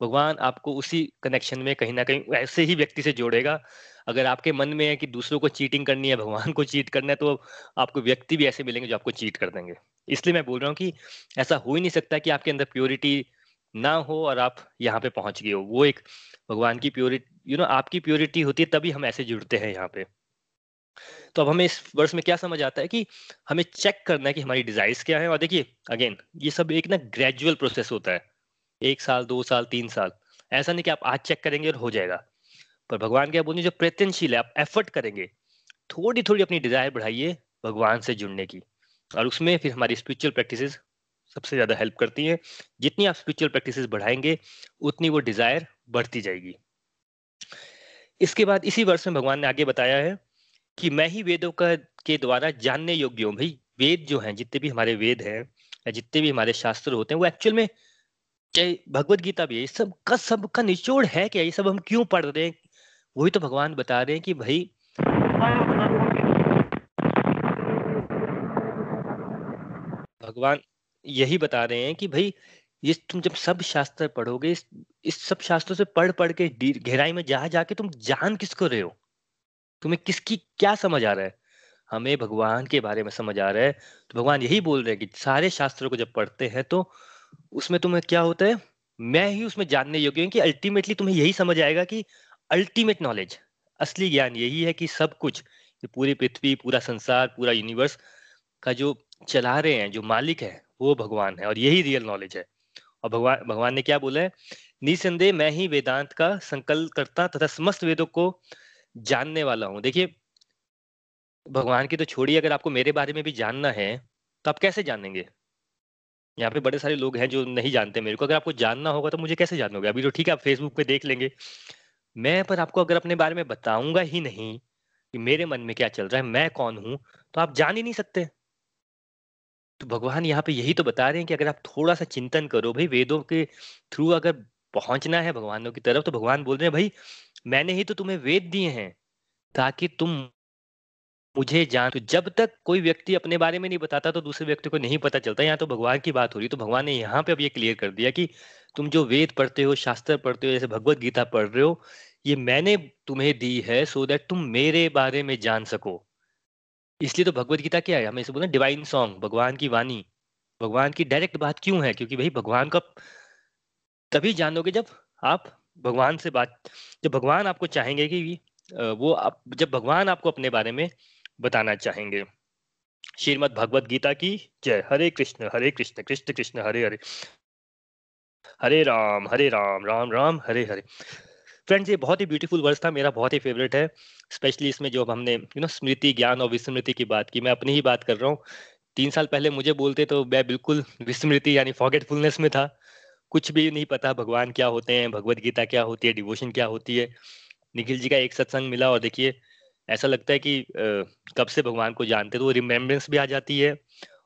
भगवान आपको उसी कनेक्शन में कहीं ना कहीं ऐसे ही व्यक्ति से जोड़ेगा अगर आपके मन में है कि दूसरों को चीटिंग करनी है, भगवान को चीट करना है तो आपको व्यक्ति भी ऐसे मिलेंगे जो आपको चीट कर देंगे। इसलिए मैं बोल रहा हूँ कि ऐसा हो ही नहीं सकता कि आपके अंदर प्योरिटी ना हो और आप यहाँ पे पहुँच गए हो। वो एक भगवान की प्योरिटी यू नो आपकी प्योरिटी होती है, तभी हम ऐसे जुड़ते हैं यहाँ पे। तो अब हमें इस वर्ष में क्या समझ आता है कि हमें चेक करना है कि हमारी डिजाइर्स क्या है और देखिए अगेन ये सब एक ना ग्रेजुअल प्रोसेस होता है। एक साल, दो साल, तीन साल। ऐसा नहीं कि आप आज चेक करेंगे और हो जाएगा। पर भगवान क्या बोलने जो प्रयत्नशील है, आप एफर्ट करेंगे थोड़ी थोड़ी अपनी डिज़ायर बढ़ाइए भगवान से जुड़ने की। और उसमें फिर हमारी स्पिरिचुअल प्रैक्टिसेस सबसे ज़्यादा हेल्प करती हैं। जितनी आप स्पिरिचुअल प्रैक्टिसेस बढ़ाएँगे, उतनी वो डिज़ायर बढ़ती जाएगी। इसके बाद इसी वर्ष में भगवान ने आगे बताया है कि मैं ही वेदों का, के द्वारा जानने योग्य हूँ। भाई, वेद जो हैं, जितने भी हमारे वेद हैं, या जितने भी हमारे शास्त्र होते हैं, वो एक्चुअल में, चाहे भगवत गीता भी है सब का सब का निचोड़ है क्या? ये सब हम क्यों पढ़ रहे हैं? वही तो भगवान बता रहे हैं कि भाई भगवान यही बता रहे हैं कि भाई ये तुम जब सब शास्त्र पढ़ोगे इस, इस सब शास्त्रों से पढ़ पढ़ के गहराई में जा जाके तुम जान किसको रहे हो? तुम्हें किसकी क्या समझ आ रहा है? हमें भगवान के बारे में समझ आ रहा है। तो भगवान यही बोल रहे हैं कि सारे शास्त्रों को जब पढ़ते हैं तो उसमें तुम्हें क्या होता है? मैं ही उसमें जानने योग्य हूँ कि अल्टीमेटली तुम्हें यही समझ आएगा कि अल्टीमेट नॉलेज असली ज्ञान यही है कि सब कुछ, ये पूरी पृथ्वी, पूरा संसार, पूरा यूनिवर्स का जो चला रहे हैं, जो मालिक है, वो भगवान है और यही रियल नॉलेज है। और भगवान भगवान ने क्या बोला है? निसंदेह मैं ही वेदांत का संकल्प करता तथा समस्त वेदों को जानने वाला हूँ। देखिए, भगवान की तो छोड़िए, अगर आपको मेरे बारे में भी जानना है तो आप कैसे जानेंगे? यहाँ पे बड़े सारे लोग हैं जो नहीं जानते मेरे को। अगर आपको जानना होगा तो मुझे कैसे जानोगे? अभी तो ठीक है, आप फेसबुक पे देख लेंगे। मैं पर आपको अगर अपने बारे में बताऊँगा ही नहीं कि मेरे मन में क्या चल रहा है, मैं कौन हूँ तो आप जान ही नहीं सकते। तो भगवान यहाँ पे यही तो बता रहे हैं कि अगर आप थोड़ा सा चिंतन करो, भाई वेदों के थ्रू अगर पहुँचना है भगवानों की तरफ़ तो भगवान बोल रहे हैं, भाई, मैंने ही तो तुम्हें वेद दिए हैं ताकि तुम मुझे जान तो जब तक कोई व्यक्ति अपने बारे में नहीं बताता तो दूसरे व्यक्ति को नहीं पता चलता, यहाँ तो भगवान की बात हो रही तो भगवान ने यहाँ पे अब ये क्लियर कर दिया कि तुम जो वेद पढ़ते हो, शास्त्र पढ़ते हो, जैसे भगवत गीता पढ़ रहे हो, ये मैंने तुम्हें दी है सो so दैट तुम मेरे बारे में जान सको। इसलिए तो भगवत गीता क्या है? हमें इसे बोलते डिवाइन सॉन्ग भगवान की वाणी। भगवान की डायरेक्ट बात क्यों है? क्योंकि भाई भगवान का तभी जानोगे जब आप भगवान से बात, जब भगवान आपको चाहेंगे कि वो आप, जब भगवान आपको अपने बारे में बताना चाहेंगे। श्रीमद भगवत गीता की जय। हरे कृष्ण हरे कृष्ण कृष्ण कृष्ण, हरे हरे। हरे राम हरे राम राम राम हरे हरे। फ्रेंड्स ये बहुत ही ब्यूटीफुल वर्स था मेरा बहुत ही फेवरेट है स्पेशली इसमें जो हमने यू नो स्मृति ज्ञान और विस्मृति की बात की मैं अपनी ही बात कर रहा हूँ। तीन साल पहले मुझे बोलते तो मैं बिल्कुल विस्मृति यानी फॉरगेटफुलनेस में था। कुछ भी नहीं पता भगवान क्या होते हैं भगवत गीता क्या होती है डिवोशन क्या होती है। निखिल जी का एक सत्संग मिला और देखिए ऐसा लगता है कि आ, कब से भगवान को जानते तो रिमेम्बरेंस भी आ जाती है।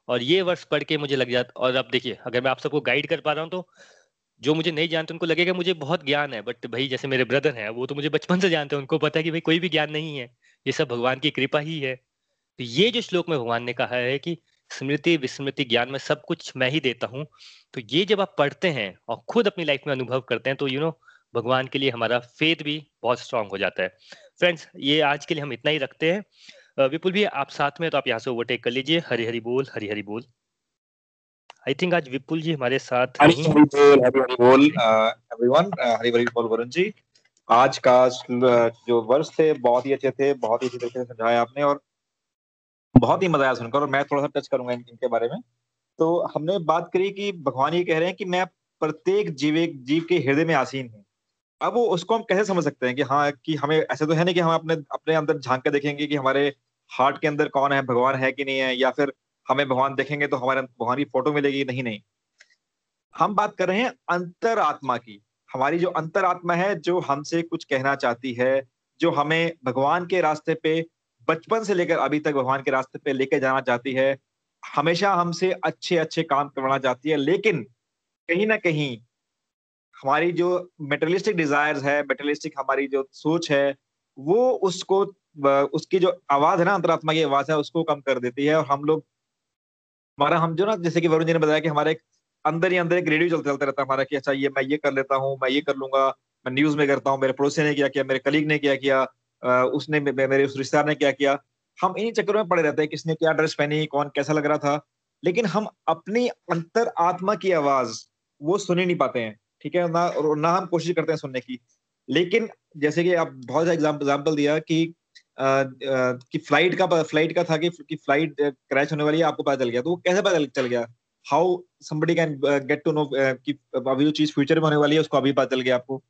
और ये वर्ष पढ़ के मुझे लग जाता और अब देखिए अगर मैं आप सबको गाइड कर पा रहा हूँ तो जो मुझे नहीं जानते, उनको लगेगा मुझे बहुत ज्ञान है बट भाई जैसे मेरे ब्रदर हैं, वो तो मुझे बचपन से जानते हैं, उनको पता है कि भाई कोई भी ज्ञान नहीं है, ये सब भगवान की कृपा ही है। तो ये जो श्लोक में भगवान ने कहा है कि स्मृति, विस्मृति ज्ञान में सब कुछ मैं ही देता हूँ तो ये जब आप पढ़ते हैं और खुद अपनी लाइफ में अनुभव करते हैं तो यू नो भगवान के लिए हमारा फेथ भी बहुत स्ट्रांग हो जाता है। फ्रेंड्स ये आज के लिए हम इतना ही रखते हैं। विपुल भी आप साथ में तो आप यहाँ से ओवरटेक कर लीजिए। हरी हरी बोल, हरी हरी बोल। आई थिंक आज विपुल जी हमारे साथ हरी हरी बोल हरी हरी बोल एवरीवन हरी हरी बोल वरुण जी। आज का जो वर्ष थे बहुत ही अच्छे थे बहुत ही अच्छी तरीके से समझाया आपने और बहुत ही मज़ा आया सुनकर और मैं थोड़ा सा टच करूँगा इनके बारे में। तो हमने बात करी कि भगवान ये कह रहे हैं कि मैं प्रत्येक जीव जीव के हृदय में आसीन हूँ। अब वो उसको हम कैसे समझ सकते हैं कि हाँ कि हमें ऐसे तो है नहीं कि हम अपने अपने अंदर झाँक के देखेंगे कि हमारे हार्ट के अंदर कौन है भगवान है कि नहीं है या फिर हमें भगवान देखेंगे तो हमारे भगवान की फ़ोटो मिलेगी, नहीं नहीं। हम बात कर रहे हैं अंतर आत्मा की। हमारी जो अंतर आत्मा है, जो हमसे कुछ कहना चाहती है, जो हमें भगवान के रास्ते पे, बचपन से लेकर अभी तक भगवान के रास्ते पे लेकर जाना चाहती है, हमेशा हमसे अच्छे अच्छे काम करवाना चाहती है, लेकिन कहीं ना कहीं हमारी जो मेटलिस्टिक डिजायर्स है मेटलिस्टिक हमारी जो सोच है, वो उसको, उसकी जो आवाज़ है ना अंतरात्मा की आवाज़ है, उसको कम कर देती है और हम लोग हमारा, हम जो ना, जैसे कि वरुण जी ने बताया कि हमारे अंदर ही अंदर एक रेडियो चलते चलते रहता है हमारा कि अच्छा ये मैं ये कर लेता हूँ, मैं ये कर लूँगा, मैं न्यूज़ में करता हूँ, मेरे पड़ोसी ने क्या किया, मेरे कलीग ने क्या किया उसने मेरे उस रिश्तेदार ने क्या किया? हम इन्हीं चक्करों में पड़े रहते हैं, किसने क्या ड्रेस पहनी, कौन कैसा लग रहा था, लेकिन हम अपनी अंतर आत्मा की आवाज़, वो सुन ही नहीं पाते हैं, ठीक है? ना ना हम कोशिश करते हैं सुनने की, लेकिन जैसे कि आप बहुत एग्ज़ाम्पल दिया कि कि फ़्लाइट का फ़्लाइट का था कि, कि फ़्लाइट क्रैश होने वाली है आपको पता चल गया। तो वो कैसे पता चल गया? How somebody can get to know कि अभी जो चीज़ फ्यूचर में होने वाली है उसको अभी पता चल गया आपको।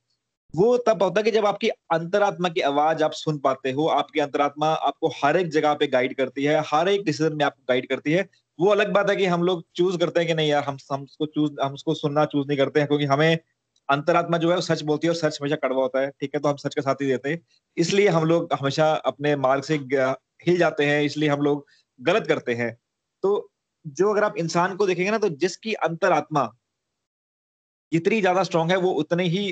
वो तब होता है कि जब आपकी अंतरात्मा की आवाज़ आप सुन पाते हो आपकी अंतरात्मा आपको हर एक जगह पे गाइड करती है हर एक डिसीज़न में आपको गाइड करती है। वो अलग बात है कि हम लोग चूज़ करते हैं कि नहीं यार हम हम उसको चूज़ हम उसको सुनना चूज़ नहीं करते हैं क्योंकि हमें अंतरात्मा जो है वो सच बोलती है और सच हमेशा कड़वा होता है, ठीक है? तो हम सच का साथ ही देते। हैं इसलिए हम लोग हमेशा अपने मार्ग से हिल जाते हैं, इसलिए हम लोग गलत करते हैं। तो जो अगर आप इंसान को देखेंगे ना तो जिसकी अंतरात्मा जितनी ज़्यादा स्ट्रांग है, वो उतने ही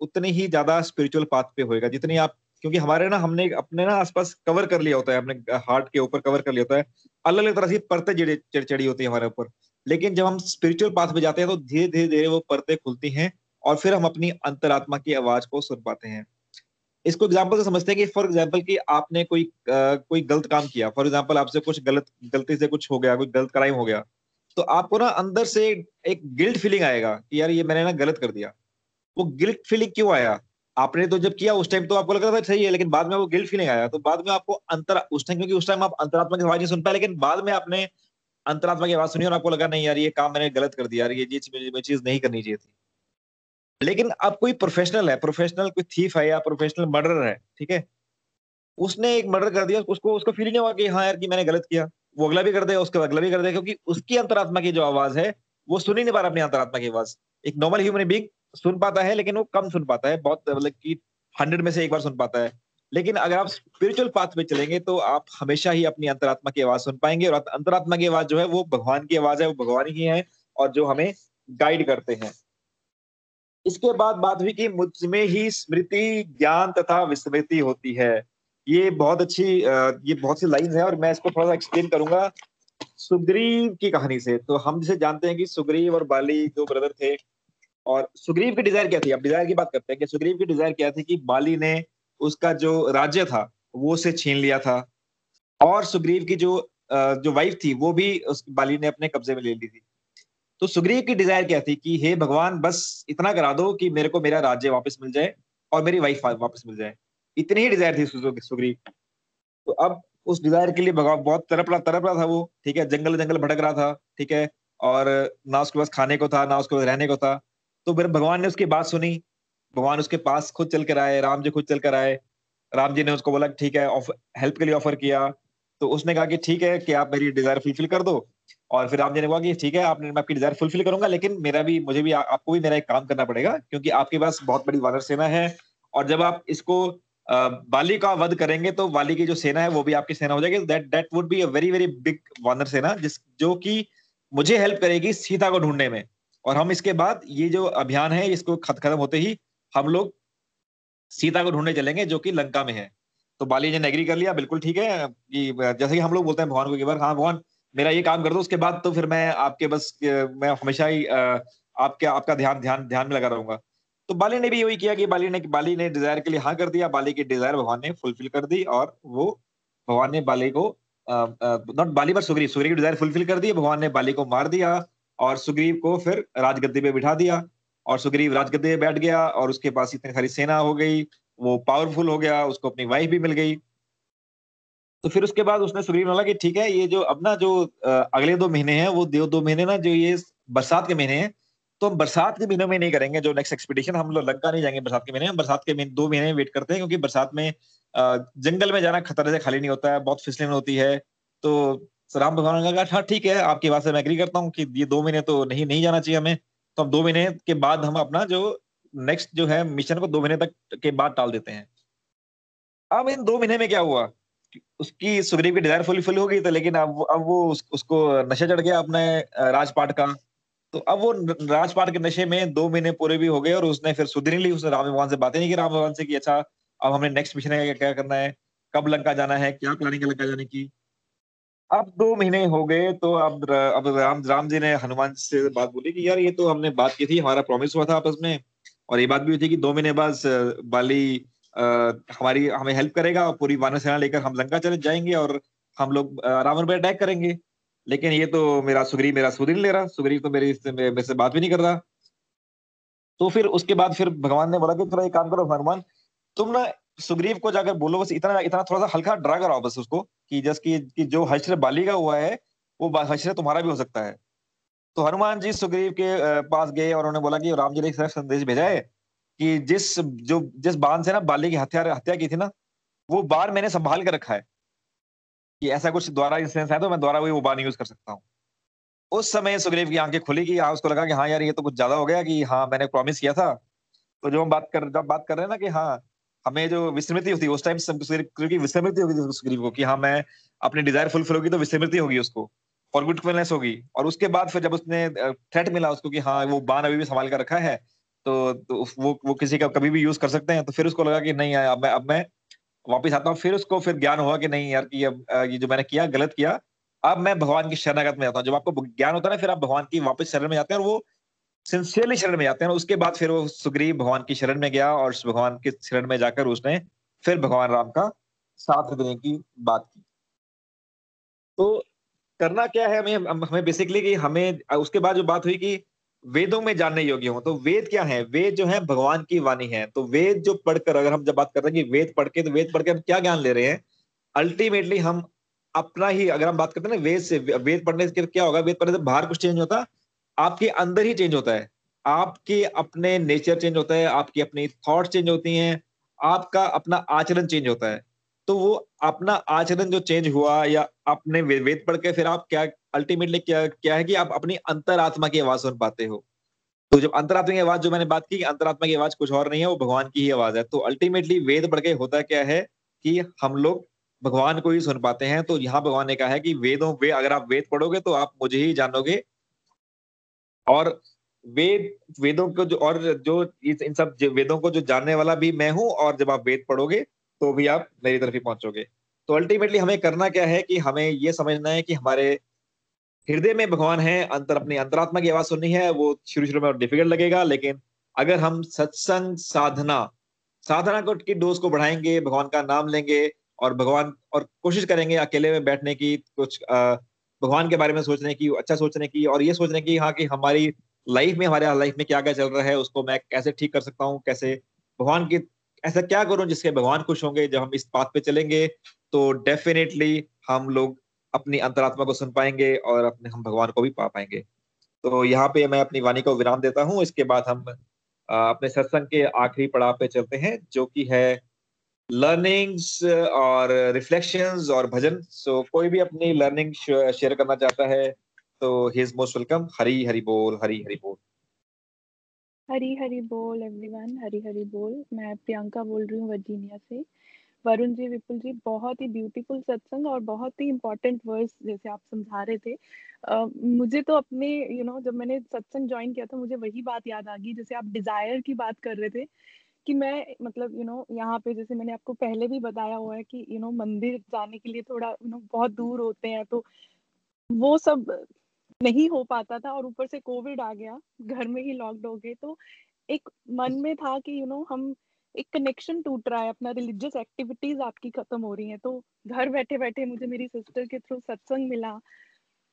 उतने ही ज़्यादा स्पिरिचुअल पाथ पे होएगा। जितनी आप, क्योंकि हमारे ना, हमने अपने ना आसपास कवर कर लिया होता है, अपने हार्ट के ऊपर कवर कर लिया होता है। अलग अलग तरह से परतें चढ़ी होती है हमारे ऊपर। लेकिन जब हम स्पिरिचुअल पाथ पे जाते हैं तो धीरे धीरे धीरे वो परतें खुलती हैं। और फिर हम अपनी अंतरात्मा की आवाज़ को सुन पाते हैं। इसको एग्ज़ाम्पल से समझते हैं कि फॉर एग्ज़ाम्पल कि आपने कोई आ, कोई गलत काम किया। फॉर एग्ज़ाम्पल आपसे कुछ गलत गलती से कुछ हो गया कोई गलत क्राइम हो गया। तो आपको ना अंदर से एक गिल्ट फीलिंग आएगा कि यार ये मैंने ना गलत कर दिया। वो गिल्ट फीलिंग क्यों आया? आपने तो जब किया उस टाइम तो आपको लग रहा था सही है लेकिन बाद में वो गिल्ट फीलिंग आया। तो बाद में आपको अंतर उस टाइम क्योंकि उस टाइम आप अंतरात्मा की आवाज़ नहीं सुन पाए लेकिन बाद में आपने अंतरात्मा की आवाज़ सुनी और आपको लगा नहीं यार ये काम मैंने गलत कर दिया यार ये चीज़ ये चीज़ नहीं करनी चाहिए थी। लेकिन अब कोई प्रोफेशनल है प्रोफेशनल कोई थीफ है या प्रोफेशनल मर्डर है, ठीक है? उसने एक मर्डर कर दिया, उसको उसको फील नहीं हुआ कि हाँ यार, कि मैंने गलत किया। वो अगला भी कर देगा उसके अगला भी कर देगा क्योंकि उसकी अंतरात्मा की जो आवाज़ है, वो सुन ही नहीं पा रहा अपनी अंतरात्मा की आवाज़। एक नॉर्मल ह्यूमन बींग सुन पाता है, लेकिन वो कम सुन पाता है, बहुत मतलब कि हंड्रेड में से एक बार सुन पाता है। लेकिन अगर आप स्पिरिचुअल पाथ पे चलेंगे तो आप हमेशा ही अपनी अंतरात्मा की आवाज़ सुन पाएँगे और अंतरात्मा की आवाज़ जो है, वो भगवान की आवाज़ है, वो भगवान ही है और जो हमें गाइड करते हैं। इसके बाद बात हुई कि मुझमें ही स्मृति, ज्ञान तथा विस्मृति होती है। ये बहुत अच्छी ये बहुत सी लाइन है और मैं इसको थोड़ा सा एक्सप्लेन करूँगा सुग्रीव की कहानी से। तो हम जिसे जानते हैं कि सुग्रीव और बाली दो ब्रदर थे और सुग्रीव की डिज़ायर क्या थी? अब डिज़ायर की बात करते हैं कि सुग्रीव की डिज़ायर क्या थी कि बाली ने उसका जो राज्य था, वो उसे छीन लिया था। और सुग्रीव की जो जो वाइफ थी, वो भी उस बाली ने अपने कब्जे में ले ली थी। तो सुग्रीव की डिज़ायर क्या थी कि, हे भगवान, बस इतना करा दो कि मेरे को मेरा राज्य वापस मिल जाए और मेरी वाइफ वापस मिल जाए। इतनी ही डिज़ायर थी सुग्रीव तो अब उस डिज़ायर के लिए भगवान बहुत तरफ़ रहा तरफ़ रहा था वो, ठीक है? जंगल जंगल भटक रहा था, ठीक है? और ना उसके पास खाने को था, ना उसके पास रहने को था। तो फिर भगवान ने उसकी बात सुनी। भगवान उसके पास खुद चल कर आए, राम जी खुद चल कर आए। राम जी ने उसको बोला, ठीक है हेल्प के लिए ऑफ़र किया। तो उसने कहा कि, ठीक है, कि आप मेरी डिज़ायर फुलफिल कर दो। और फिर राम जी ने कहा कि ठीक है, आपने, मैं आपकी डिज़ायर फुलफिल करूँगा, लेकिन मेरा भी, मुझे भी, आपको भी मेरा एक काम करना पड़ेगा, क्योंकि आपके पास बहुत बड़ी वानर सेना है, और जब आप इसको बाली का वध करेंगे तो बाली की जो सेना है, वो भी आपकी सेना हो जाएगी। That that would be a very very big वानर सेना, जिस, जो कि मुझे हेल्प करेगी सीता को ढूँढने में। और हम इसके बाद, ये जो अभियान है, इसको खत्म होते ही हम लोग सीता को ढूँढने चलेंगे, जो कि लंका में है। तो बाली जी ने एग्री कर लिया, बिल्कुल ठीक है, कि जैसे कि हम लोग बोलते हैं भगवान को एक बार हाँ भगवान मेरा ये काम कर दो, उसके बाद तो फिर मैं आपके बस मैं हमेशा ही आपके, आपका ध्यान ध्यान ध्यान में लगा रहूँगा। तो बाली ने भी यही किया कि बाली ने बाली ने डिज़ायर के लिए हाँ कर दिया, बाली की डिज़ायर भगवान ने फुलफिल कर दी और वो भगवान ने बाली को नॉट बाली पर सुग्रीव सुग्रीव की डिज़ायर फुलफिल कर दी, भगवान ने बाली को मार दिया और सुग्रीव को फिर राजगद्दी पे बिठा दिया और सुग्रीव राजगद्दी पे बैठ गया और उसके पास इतनी सारी सेना हो गई, वो पावरफुल हो गया, उसको अपनी वाइफ भी मिल गई। तो फिर उसके बाद उसने सुग्रीव बोला कि ठीक है, ये जो अब ना जो अगले दो महीने हैं, वो दो दो महीने ना जो ये बरसात के महीने हैं तो हम बरसात के महीनों में नहीं करेंगे, जो नेक्स्ट एक्सपीडिशन हम लोग लंका नहीं जाएँगे बरसात के महीने बरसात के महीने, दो महीने वेट करते हैं, क्योंकि बरसात में जंगल में जाना खतरे से खाली नहीं होता है, बहुत फिसलन होती है तो राम भगवान ने कहा हाँ ठीक है, आपकी बात से मैं एग्री करता हूँ कि ये दो महीने तो नहीं नहीं जाना चाहिए हमें तो हम दो महीने के बाद हम अपना जो नेक्स्ट जो है मिशन को दो महीने तक के बाद टाल देते हैं। अब इन दो महीने में क्या हुआ? उसकी सुग्रीव की डिज़ायर फुल फुल हो गई तो लेकिन अब अब वो उस, उसको नशा चढ़ गया अपने राजपाट का। तो अब वो राजपाट के नशे में दो महीने पूरे भी हो गए और उसने फिर सुधरी ली उसने राम भगवान से बातें नहीं की। राम भगवान से कि अच्छा अब हमने नेक्स्ट मिशन है क्या करना है? कब लंका जाना है? क्या प्लानिंग है लंका जाने की? अब दो महीने हो गए तो अब अब राम राम जी ने हनुमान से बात बोली कि यार ये तो हमने बात की थी हमारा प्रॉमिस हुआ था आपस में। और ये बात भी हुई थी कि दो महीने बाद बाली हमारी हमें हेल्प करेगा पूरी वानर सेना लेकर हम लंका चले जाएँगे और हम लोग रावण पर अटैक करेंगे। लेकिन ये तो मेरा सुग्रीव मेरा सुधीर ले रहा। सुग्रीव तो मेरी मेरे से बात भी नहीं कर रहा तो फिर उसके बाद फिर भगवान ने बोला कि थोड़ा एक काम करो हनुमान तुम ना सुग्रीव को जाकर बोलो बस इतना इतना थोड़ा सा हल्का ड्रा कराओ बस उसको कि जस की, कि जो हश्र बाली का हुआ है वो हश्र तुम्हारा भी हो सकता है। तो हनुमान जी सुग्रीव के पास गए और उन्होंने बोला कि राम जी ने एक संदेश भेजा है कि जिस जो, जिस बाँध से ना बाली की हत्या हत्या की थी ना, वो बार मैंने संभाल कर रखा है। कि ऐसा कुछ द्वारा इंसिडेंस है तो मैं द्वारा वही वो बार यूज़ कर सकता हूँ। उस समय सुग्रीव की आँखें खुली कि हाँ उसको लगा कि हाँ यार, ये तो कुछ ज़्यादा हो गया कि हाँ मैंने प्रॉमिस किया था। तो जो हम बात कर, जब बात कर रहे हैं ना कि हाँ हमें जो विस्मृति होती है उस टाइम क्योंकि विस्मृति होगी सुग्रीव को कि हाँ मैं अपनी डिज़ायर फुलफिल होगी तो विस्मृति होगी उसको, और फॉरगुटफुलनेस होगी। और उसके बाद फिर जब उसने थ्रेट मिला उसको कि हाँ वो बान अभी भी संभाल कर रखा है तो, तो वो वो किसी का कभी भी यूज़ कर सकते हैं तो फिर उसको लगा कि नहीं अब मैं अब मैं वापिस आता हूँ फिर उसको फिर ज्ञान हुआ कि नहीं यार कि अब ये जो मैंने किया गलत किया अब मैं भगवान की शरणागत में जाता हूँ। जब आपको ज्ञान होता है ना फिर आप भगवान की वापस शरण में जाते हैं और वो सिंसियरली शरण में जाते हैं। उसके बाद फिर वो सुग्रीव भगवान की शरण में गया और भगवान की शरण में जाकर उसने फिर भगवान राम का साथ देने की बात की। तो करना क्या है हमें हमें बेसिकली कि हमें उसके बाद जो बात हुई कि वेदों में जानने योग्य हो तो वेद क्या है? वेद जो है, भगवान की वाणी है। तो वेद जो पढ़कर, अगर हम जब बात करते हैं कि वेद पढ़ के तो वेद पढ़ के हम क्या ज्ञान ले रहे हैं? अल्टीमेटली हम अपना ही, अगर हम बात करते हैं ना, वेद से, वेद पढ़ने से क्या होगा? वेद पढ़ने से बाहर कुछ चेंज होता, आपके अंदर ही चेंज होता है। आपके अपने नेचर चेंज होता है, आपकी अपनी थॉट चेंज होती हैं, आपका अपना आचरण चेंज होता है। तो वो अपना आचरण जो चेंज हुआ या अपने वेद पढ़ के फिर आप क्या अल्टीमेटली क्या क्या है कि आप अपनी अंतरात्मा की आवाज़ सुन पाते हो? तो जब अंतरात्मा की आवाज़, जो मैंने बात की अंतरात्मा की आवाज़ कुछ और नहीं है, वो भगवान की ही आवाज़ है। तो अल्टीमेटली वेद पढ़ के होता क्या है कि हम लोग भगवान को ही सुन पाते हैं। तो यहाँ भगवान ने कहा है कि वेदों, वे, अगर आप वेद पढ़ोगे तो आप मुझे ही जानोगे। और वेद, वेदों को जो, और जो इन सब वेदों को जो जानने वाला भी मैं हूँ, और जब आप वेद पढ़ोगे तो भी आप मेरी तरफ़ ही पहुंचोगे। तो अल्टीमेटली हमें करना क्या है कि हमें ये समझना है कि हमारे हृदय में भगवान है, अंतर अपनी अंतरात्मा की आवाज़ सुननी है, वो शुरू शुरू में डिफ़िकल्ट लगेगा, लेकिन अगर हम सत्संग साधना साधना को की डोज को बढ़ाएँगे, भगवान का नाम लेंगे और भगवान और कोशिश करेंगे अकेले में बैठने की, कुछ भगवान के बारे में सोचने की अच्छा सोचने की और ये सोचने की हाँ कि हमारी लाइफ में, हमारे लाइफ में क्या क्या चल रहा है, उसको मैं कैसे ठीक कर सकता हूँ, कैसे भगवान की ऐसा क्या करूँ जिसके भगवान खुश होंगे? जब हम इस बात पे चलेंगे तो डेफिनेटली हम लोग अपनी अंतरात्मा को सुन पाएँगे और अपने हम भगवान को भी पा पाएँगे। तो यहाँ पे मैं अपनी वाणी को विराम देता हूँ। इसके बाद हम अपने सत्संग के आखिरी पड़ाव पे चलते हैं जो कि है लर्निंग्स और रिफ्लेक्शंस और भजन। सो so, कोई भी अपनी लर्निंग शेयर करना चाहता है तो he is most welcome Hari Hari बोल हरी हरी बोल। हरी हरी बोल एवरीवन हरी हरी बोल। मैं प्रियंका बोल रही हूँ वर्जीनिया से। वरुण जी विपुल जी बहुत ही ब्यूटीफुल सत्संग और बहुत ही इम्पोर्टेंट वर्ड्स जैसे आप समझा रहे थे। uh, मुझे तो अपने यू you नो know, जब मैंने सत्संग ज्वाइन किया था मुझे वही बात याद आ गई जैसे आप डिज़ायर की बात कर रहे थे कि मैं मतलब यू you नो know, यहाँ पे जैसे मैंने आपको पहले भी बताया हुआ है कि यू you नो know, मंदिर जाने के लिए थोड़ा यू you नो know, बहुत दूर होते हैं तो वो सब नहीं हो पाता था और ऊपर से कोविड आ गया घर में ही लॉकड हो गए। तो एक मन में था कि यू you नो know, हम एक कनेक्शन टूट रहा है अपना रिलीजियस एक्टिविटीज़ आपकी खत्म हो रही हैं। तो घर बैठे बैठे मुझे मेरी सिस्टर के थ्रू सत्संग मिला।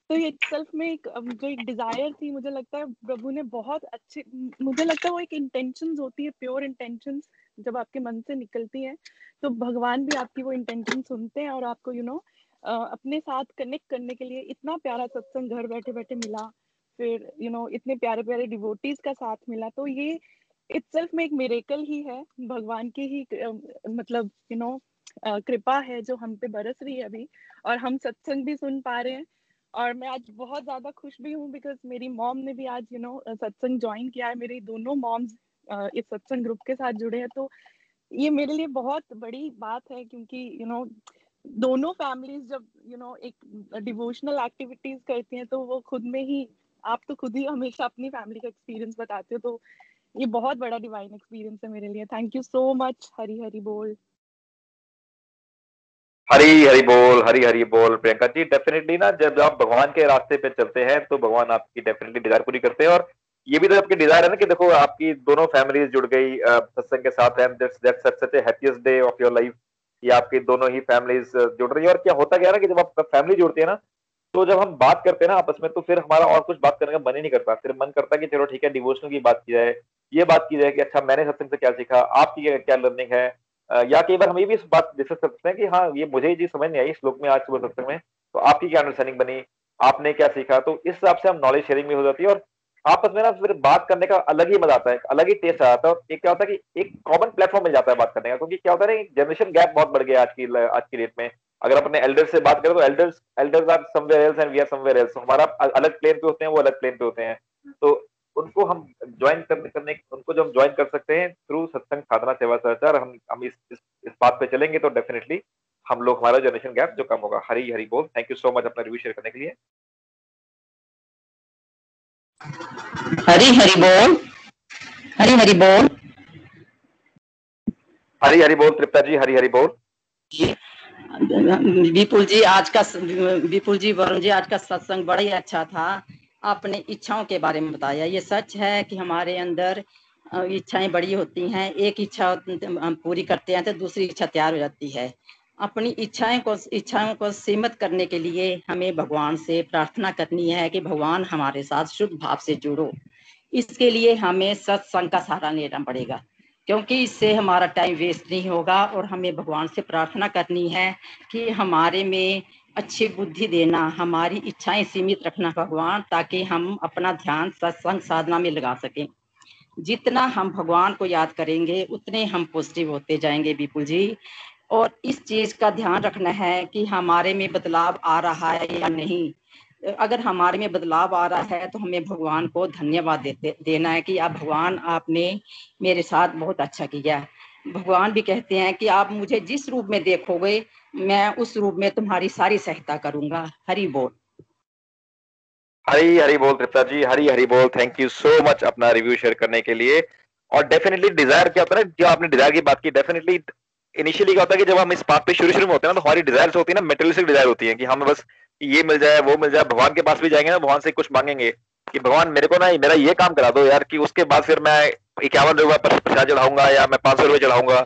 तो ये सेल्फ में एक जो एक डिज़ायर थी मुझे लगता है प्रभु ने बहुत अच्छे मुझे लगता है वो एक इंटेंशन होती है प्योर इंटेंशन जब आपके मन से निकलती है तो भगवान भी आपकी वो इंटेंशन सुनते हैं और आपको यू you नो know, अपने साथ कनेक्ट करने के लिए इतना प्यारा सत्संग घर बैठे बैठे मिला फिर यू you नो know, इतने प्यारे प्यारे डिवोटीज का साथ मिला तो ये इट्सल्फ में एक मेरेकल ही है भगवान की ही मतलब यू नो कृपा है जो हम पे बरस रही है अभी और हम सत्संग भी सुन पा रहे हैं और मैं आज बहुत ज़्यादा खुश भी हूँ बिकॉज़ मेरी मॉम ने भी आज यू नो सत्संग ज्वाइन किया है मेरी दोनों मॉम्स इस सत्संग ग्रुप के साथ जुड़े हैं तो ये मेरे लिए बहुत बड़ी बात है क्योंकि यू you नो know, दोनों फैमिलीज़ जब यू you नो know, एक डिवोशनल एक्टिविटीज़ करती हैं तो वो खुद में ही आप तो खुद ही हमेशा अपनी फैमिली का एक्सपीरियंस बताते हो तो ये बहुत बड़ा डिवाइन एक्सपीरियंस है मेरे लिए। Thank you so much Hari Hari बोल हरी हरी बोल हरी हरी बोल। प्रियंका जी डेफिनेटली ना जब आप भगवान के रास्ते पे चलते हैं तो भगवान आपकी डेफिनेटली डिज़ायर पूरी करते हैं और ये भी तो आपकी डिज़ायर है ना कि देखो आपकी दोनों फैमिलीज़ जुड़ गई सत्संग के साथ and that's such a happiest day of your life कि आपकी दोनों ही फैमिलीज़ जुड़ रही है। और क्या होता क्या ना कि जब आप फैमिली जुड़ती है ना तो जब हम बात करते हैं ना आपस में तो फिर हमारा और कुछ बात करने का मन ही नहीं करता। फिर मन करता कि चलो ठीक है डिवोशनल की बात की जाए, ये बात की जाए कि अच्छा मैंने सत्संग से क्या सीखा, आपकी क्या लर्निंग है? या कई बार हम ये भी इस बात डिस्कस कर सकते हैं कि हाँ ये मुझे चीज़ समझ नहीं आई श्लोक में आज सुबह सत्संग में तो आपकी क्या अंडरस्टैंडिंग बनी, आपने क्या सीखा? तो इस हिसाब से हम नॉलेज शेयरिंग भी हो जाती है और आपस में ना फिर बात करने का अलग ही मज़ा आता है अलग ही टेस्ट आ जाता है और एक क्या होता है कि एक कॉमन प्लेटफॉर्म मिल जाता है बात करने का क्योंकि क्या होता है ना जनरेशन गैप बहुत बढ़ गया आज की आज की डेट में। अगर अपने एल्डर्स से बात करें तो elders elders are somewhere else and we are somewhere else हमारा अलग प्लेन पे होते हैं वो अलग प्लेन पे होते हैं। तो उनको हम ज्वाइन करने उनको जो हम ज्वाइन कर सकते हैं थ्रू सत्संग साधना सेवा सहचार हम हम इस, इस इस बात पे चलेंगे तो डेफिनेटली हम लोग हमारा जनरेशन गैप जो कम होगा। हरी हरी बोल। थैंक यू सो मच अपना रिव्यू शेयर करने के लिए। हरी हरी बोल। हरी हरी बोल। हरी हरी बोल तृप्ता जी हरी हरी बोल। विपुल जी आज का विपुल जी वरुण जी आज का सत्संग बड़ा ही अच्छा था। आपने इच्छाओं के बारे में बताया। ये सच है कि हमारे अंदर इच्छाएँ बड़ी होती हैं। एक इच्छा पूरी करते हैं तो दूसरी इच्छा तैयार हो जाती है। अपनी इच्छाएँ को, इच्छाओं को सीमित करने के लिए हमें भगवान से प्रार्थना करनी है कि भगवान हमारे साथ शुद्ध भाव से जुड़ो। इसके लिए हमें सत्संग का सहारा लेना पड़ेगा, क्योंकि इससे हमारा टाइम वेस्ट नहीं होगा और हमें भगवान से प्रार्थना करनी है कि हमारे में अच्छी बुद्धि देना, हमारी इच्छाएँ सीमित रखना भगवान, ताकि हम अपना ध्यान सत्संग साधना में लगा सकें। जितना हम भगवान को याद करेंगे, उतने हम पॉजिटिव होते जाएँगे, विपुल जी। और इस चीज़ का ध्यान रखना है कि हमारे में बदलाव आ रहा है या नहीं। अगर हमारे में बदलाव आ रहा है तो हमें भगवान को धन्यवाद देते, देना है कि आप भगवान आपने मेरे साथ बहुत अच्छा किया भगवान भी कहते हैं कि आप मुझे जिस रूप में देखोगे, मैं उस रूप में तुम्हारी सारी सहायता करूँगा। हरी बोल। हरी हरी बोल तृप्ता जी। हरी हरी बोल। थैंक यू सो मच अपना रिव्यू शेयर करने के लिए। और डेफिनेटली डिज़ायर क्या होता है जो आपने डिज़ायर की बात की डेफिनेटली इनिशियली क्या होता है कि जब हम इस बात पे शुरू शुरू में होते हैं ना तो हमारी डिज़ायर होती है ना मेटेरियलिस्टिक डिज़ायर होती है कि हमें बस ये मिल जाए वो मिल जाए भगवान के पास भी जाएँगे ना भगवान से कुछ मांगेंगे कि भगवान मेरे को ना मेरा ये काम करा दो यार कि उसके बाद फिर मैं इक्यावन रुपए पर प्रसाद चढ़ाऊँगा या मैं पाँच सौ रुपए चढ़ाऊँगा।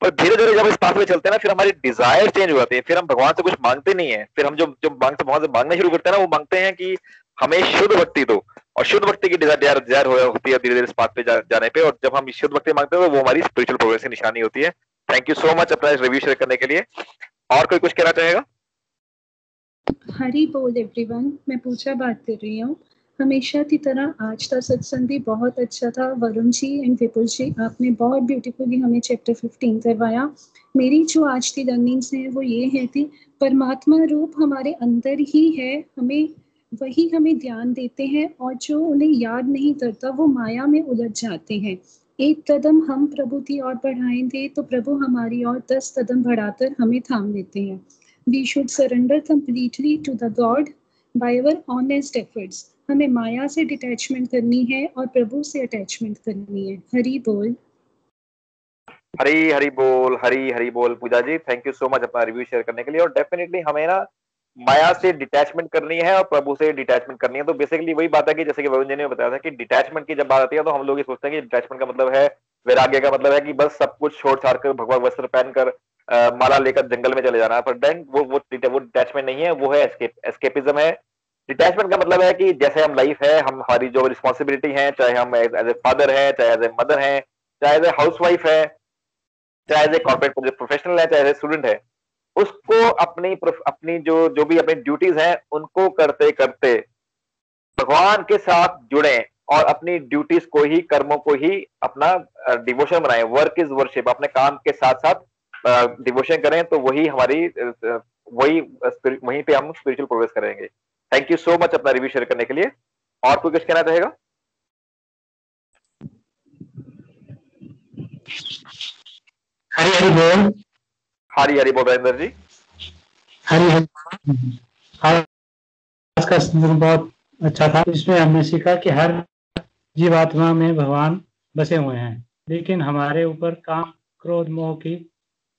पर धीरे धीरे जब इस पास में चलते हैं ना फिर हमारी डिज़ायर चेंज हो जाती है। फिर हम भगवान से कुछ मांगते नहीं है। फिर हम जो जो मांगते भगवान से मांगना शुरू करते हैं ना वो मांगते हैं कि हमें शुद्ध भक्ति दो। और शुद्ध भक्ति की डिज़ायर डिज़ायर होती है धीरे धीरे इस पाथ पे जा, जाने पे। और जब हम शुद्ध भक्ति मांगते हैं तो वो हमारी स्पिरिचुअल प्रोग्रेस की निशानी होती है। थैंक यू सो मच अपना रिव्यू शेयर करने के लिए। और कोई कुछ कहना चाहेगा? हरी बोल एवरीवन मैं पूछा बात कर रही हूँ। हमेशा की तरह आज का सत्संग भी बहुत अच्छा था। वरुण जी एंड विपुल जी, आपने बहुत ब्यूटीफुली हमें चैप्टर 15 करवाया। मेरी जो आज की लर्निंग्स हैं, वो ये है कि परमात्मा रूप हमारे अंदर ही है। हमें, वही हमें ध्यान देते हैं और जो उन्हें याद नहीं करता, वो माया में उलझ जाते हैं। एक कदम हम प्रभु की ओर बढ़ाएँगे तो प्रभु हमारी ओर दस कदम बढ़ाकर हमें थाम लेते हैं। We should surrender completely to the god by our honest efforts हमें माया से डिटैचमेंट करनी है और प्रभु से अटैचमेंट करनी है। हरी बोल। हरी हरी बोल, हरी हरी बोल Puja ji. Thank you so much अपना रिव्यू शेयर करने के लिए। और डेफिनेटली हमें ना माया से डिटैचमेंट करनी है और प्रभु से डिटैचमेंट करनी है। तो बेसिकली वही बात है कि जैसे कि वरुण जी ने बताया था कि डिटैचमेंट की जब बात आती है तो हम लोग ये सोचते हैं कि डिटैचमेंट का मतलब है, वैराग्य का मतलब है कि बस सब कुछ छोड़ छाड़ कर, भगवान वस्त्र पहनकर माला लेकर जंगल में चले जाना। है पर देन वो वो वो डिटैचमेंट नहीं है, वो है एस्केप एस्केपिज्म है। डिटैचमेंट का मतलब है कि जैसे हम लाइफ है, हम हमारी जो रिस्पॉन्सिबिलिटी है, चाहे हम एज ए फादर है, चाहे एज ए मदर है, चाहे एज ए हाउस वाइफ है, चाहे एज ए कॉर्पोरेट प्रोफेशनल है, चाहे एज ए स्टूडेंट है उसको अपनी अपनी जो जो भी अपनी ड्यूटीज़ हैं, उनको करते करते भगवान के साथ जुड़े और अपनी ड्यूटीज़ को ही, कर्मों को ही अपना डिवोशन बनाए। वर्क इज़ वर्शिप अपने काम के साथ साथ डिवोशन करें तो वही हमारी वही वहीं पे हम स्पिरिचुअल प्रोग्रेस करेंगे। थैंक यू सो मच अपना रिव्यू शेयर करने के लिए। और कोई कुछ कहना चाहेगा? हरी हरी बोल। हरी हरी बोल रविंदर जी हरी हरी का संदर्भ बहुत अच्छा था इसमें हमने सीखा कि हर जीवात्मा में भगवान बसे हुए हैं लेकिन हमारे ऊपर काम क्रोध मोह की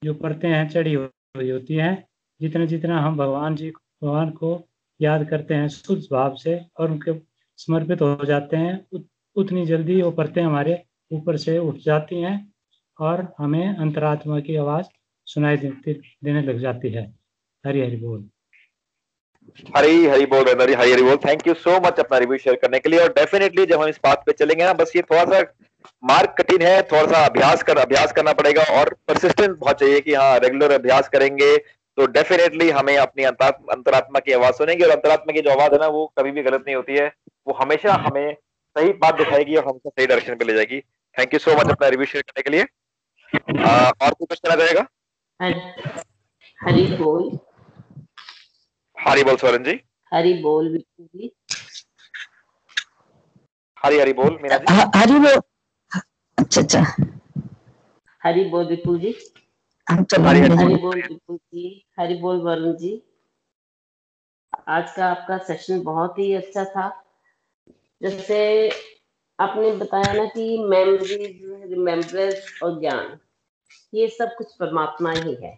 जो परतें हैं चढ़ी हुई होती हैं जितना जितना हम भगवान जी भगवान को याद करते हैं शुद्ध भाव से और उनके समर्पित हो जाते हैं उतनी जल्दी वो परतें हमारे ऊपर से उठ जाती हैं और हमें अंतरात्मा की आवाज़ सुनाई देती देने लग जाती है। हरी हरी बोल। हरी हरी बोल हरी हरी हरी बोल। थैंक यू सो मच अपना रिव्यू शेयर करने के लिए। और डेफिनेटली जब हम इस बात पे चलेंगे ना बस ये थोड़ा सा मार्ग कठिन है थोड़ा सा अभ्यास कर अभ्यास करना पड़ेगा। और परसिस्टेंट बहुत चाहिए कि हाँ रेगुलर अभ्यास करेंगे तो डेफिनेटली हमें अपनी अंतरात्मा की आवाज़ सुनेगी। और अंतरात्मा की जो आवाज़ है ना वो कभी भी गलत नहीं होती है। वो हमेशा हमें सही बात दिखाएगी और हमको सही डायरेक्शन पे ले जाएगी। थैंक यू सो मच अपना रिव्यू शेयर करने के लिए। आ, और कुछ कहना चाहेगा हरी बोल। हरी बोल स्वरन जी। हरी बोल विष्णु जी। हरी हरी बोल मीना जी। हरी बोल। अच्छा अच्छा। हरी बोल विपुल जी। हरी हरी बोल। विपुल जी। हरी बोल वरुण जी। आज का आपका सेशन बहुत ही अच्छा था। जैसे आपने बताया ना कि मेमोरी रिमेम्बरेंस और ज्ञान। ये सब कुछ परमात्मा ही है।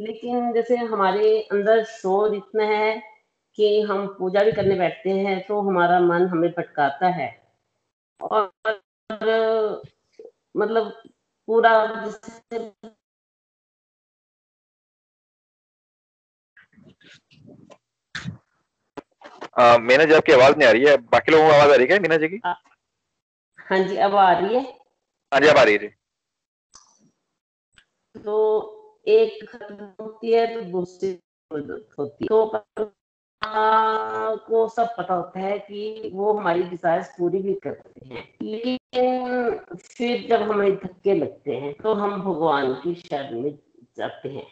लेकिन जैसे हमारे अंदर शोर इतना है कि हम पूजा भी करने बैठते हैं तो हमारा मन हमें भटकाता है। और मतलब पूरा मीना जी आपकी आवाज़ नहीं आ रही है। बाकी लोगों को आवाज़ आ रही है मीना जी की? हाँ जी अब आ रही है। हाँ जी अब आ रही है तो एक खत्म होती है तो दूसरी होती है। तो को सब पता होता है कि वो हमारी डिजायर्स पूरी भी करते हैं। लेकिन फिर जब हमें धक्के लगते हैं तो हम भगवान की शरण में जाते हैं।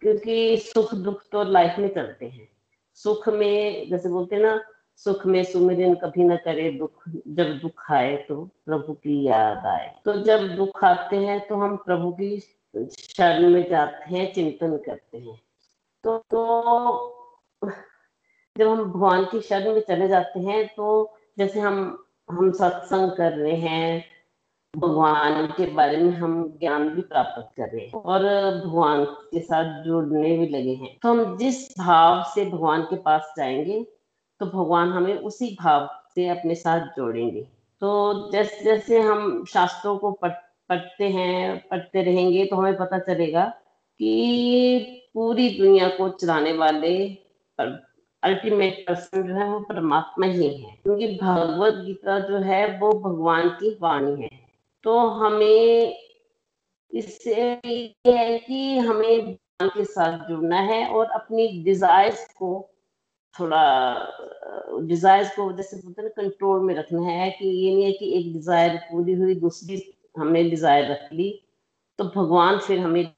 क्योंकि सुख दुख तो लाइफ में चलते हैं। सुख में, जैसे बोलते हैं ना, सुख में सुमिरन कभी ना करे दुख। जब दुख आए तो प्रभु की याद आए। तो जब दुख आते हैं तो हम प्रभु की शरण में जाते हैं, चिंतन करते हैं। तो तो जब हम भगवान की शरण में चले जाते हैं तो जैसे हम हम सत्संग कर रहे हैं, भगवान के बारे में हम ज्ञान भी प्राप्त कर रहे हैं और भगवान के साथ जुड़ने भी लगे हैं। तो हम जिस भाव से भगवान के पास जाएँगे तो भगवान हमें उसी भाव से अपने साथ जोड़ेंगे। तो जैसे जैसे हम शास्त्रों को पढ़ पढ़ते हैं, पढ़ते रहेंगे तो हमें पता चलेगा कि पूरी दुनिया को चलाने वाले अल्टीमेट पर्सन जो है वो परमात्मा ही है। क्योंकि भगवत गीता जो है वो भगवान की वाणी है। तो हमें इससे ये है कि हमें भगवान के साथ जुड़ना है और अपनी डिजायर्स को थोड़ा डिजायर्स को जैसे बोलते हैं कंट्रोल में रखना है कि ये नहीं है कि एक डिज़ायर पूरी हुई, दूसरी हमने डिज़ायर रख ली तो भगवान फिर हमें,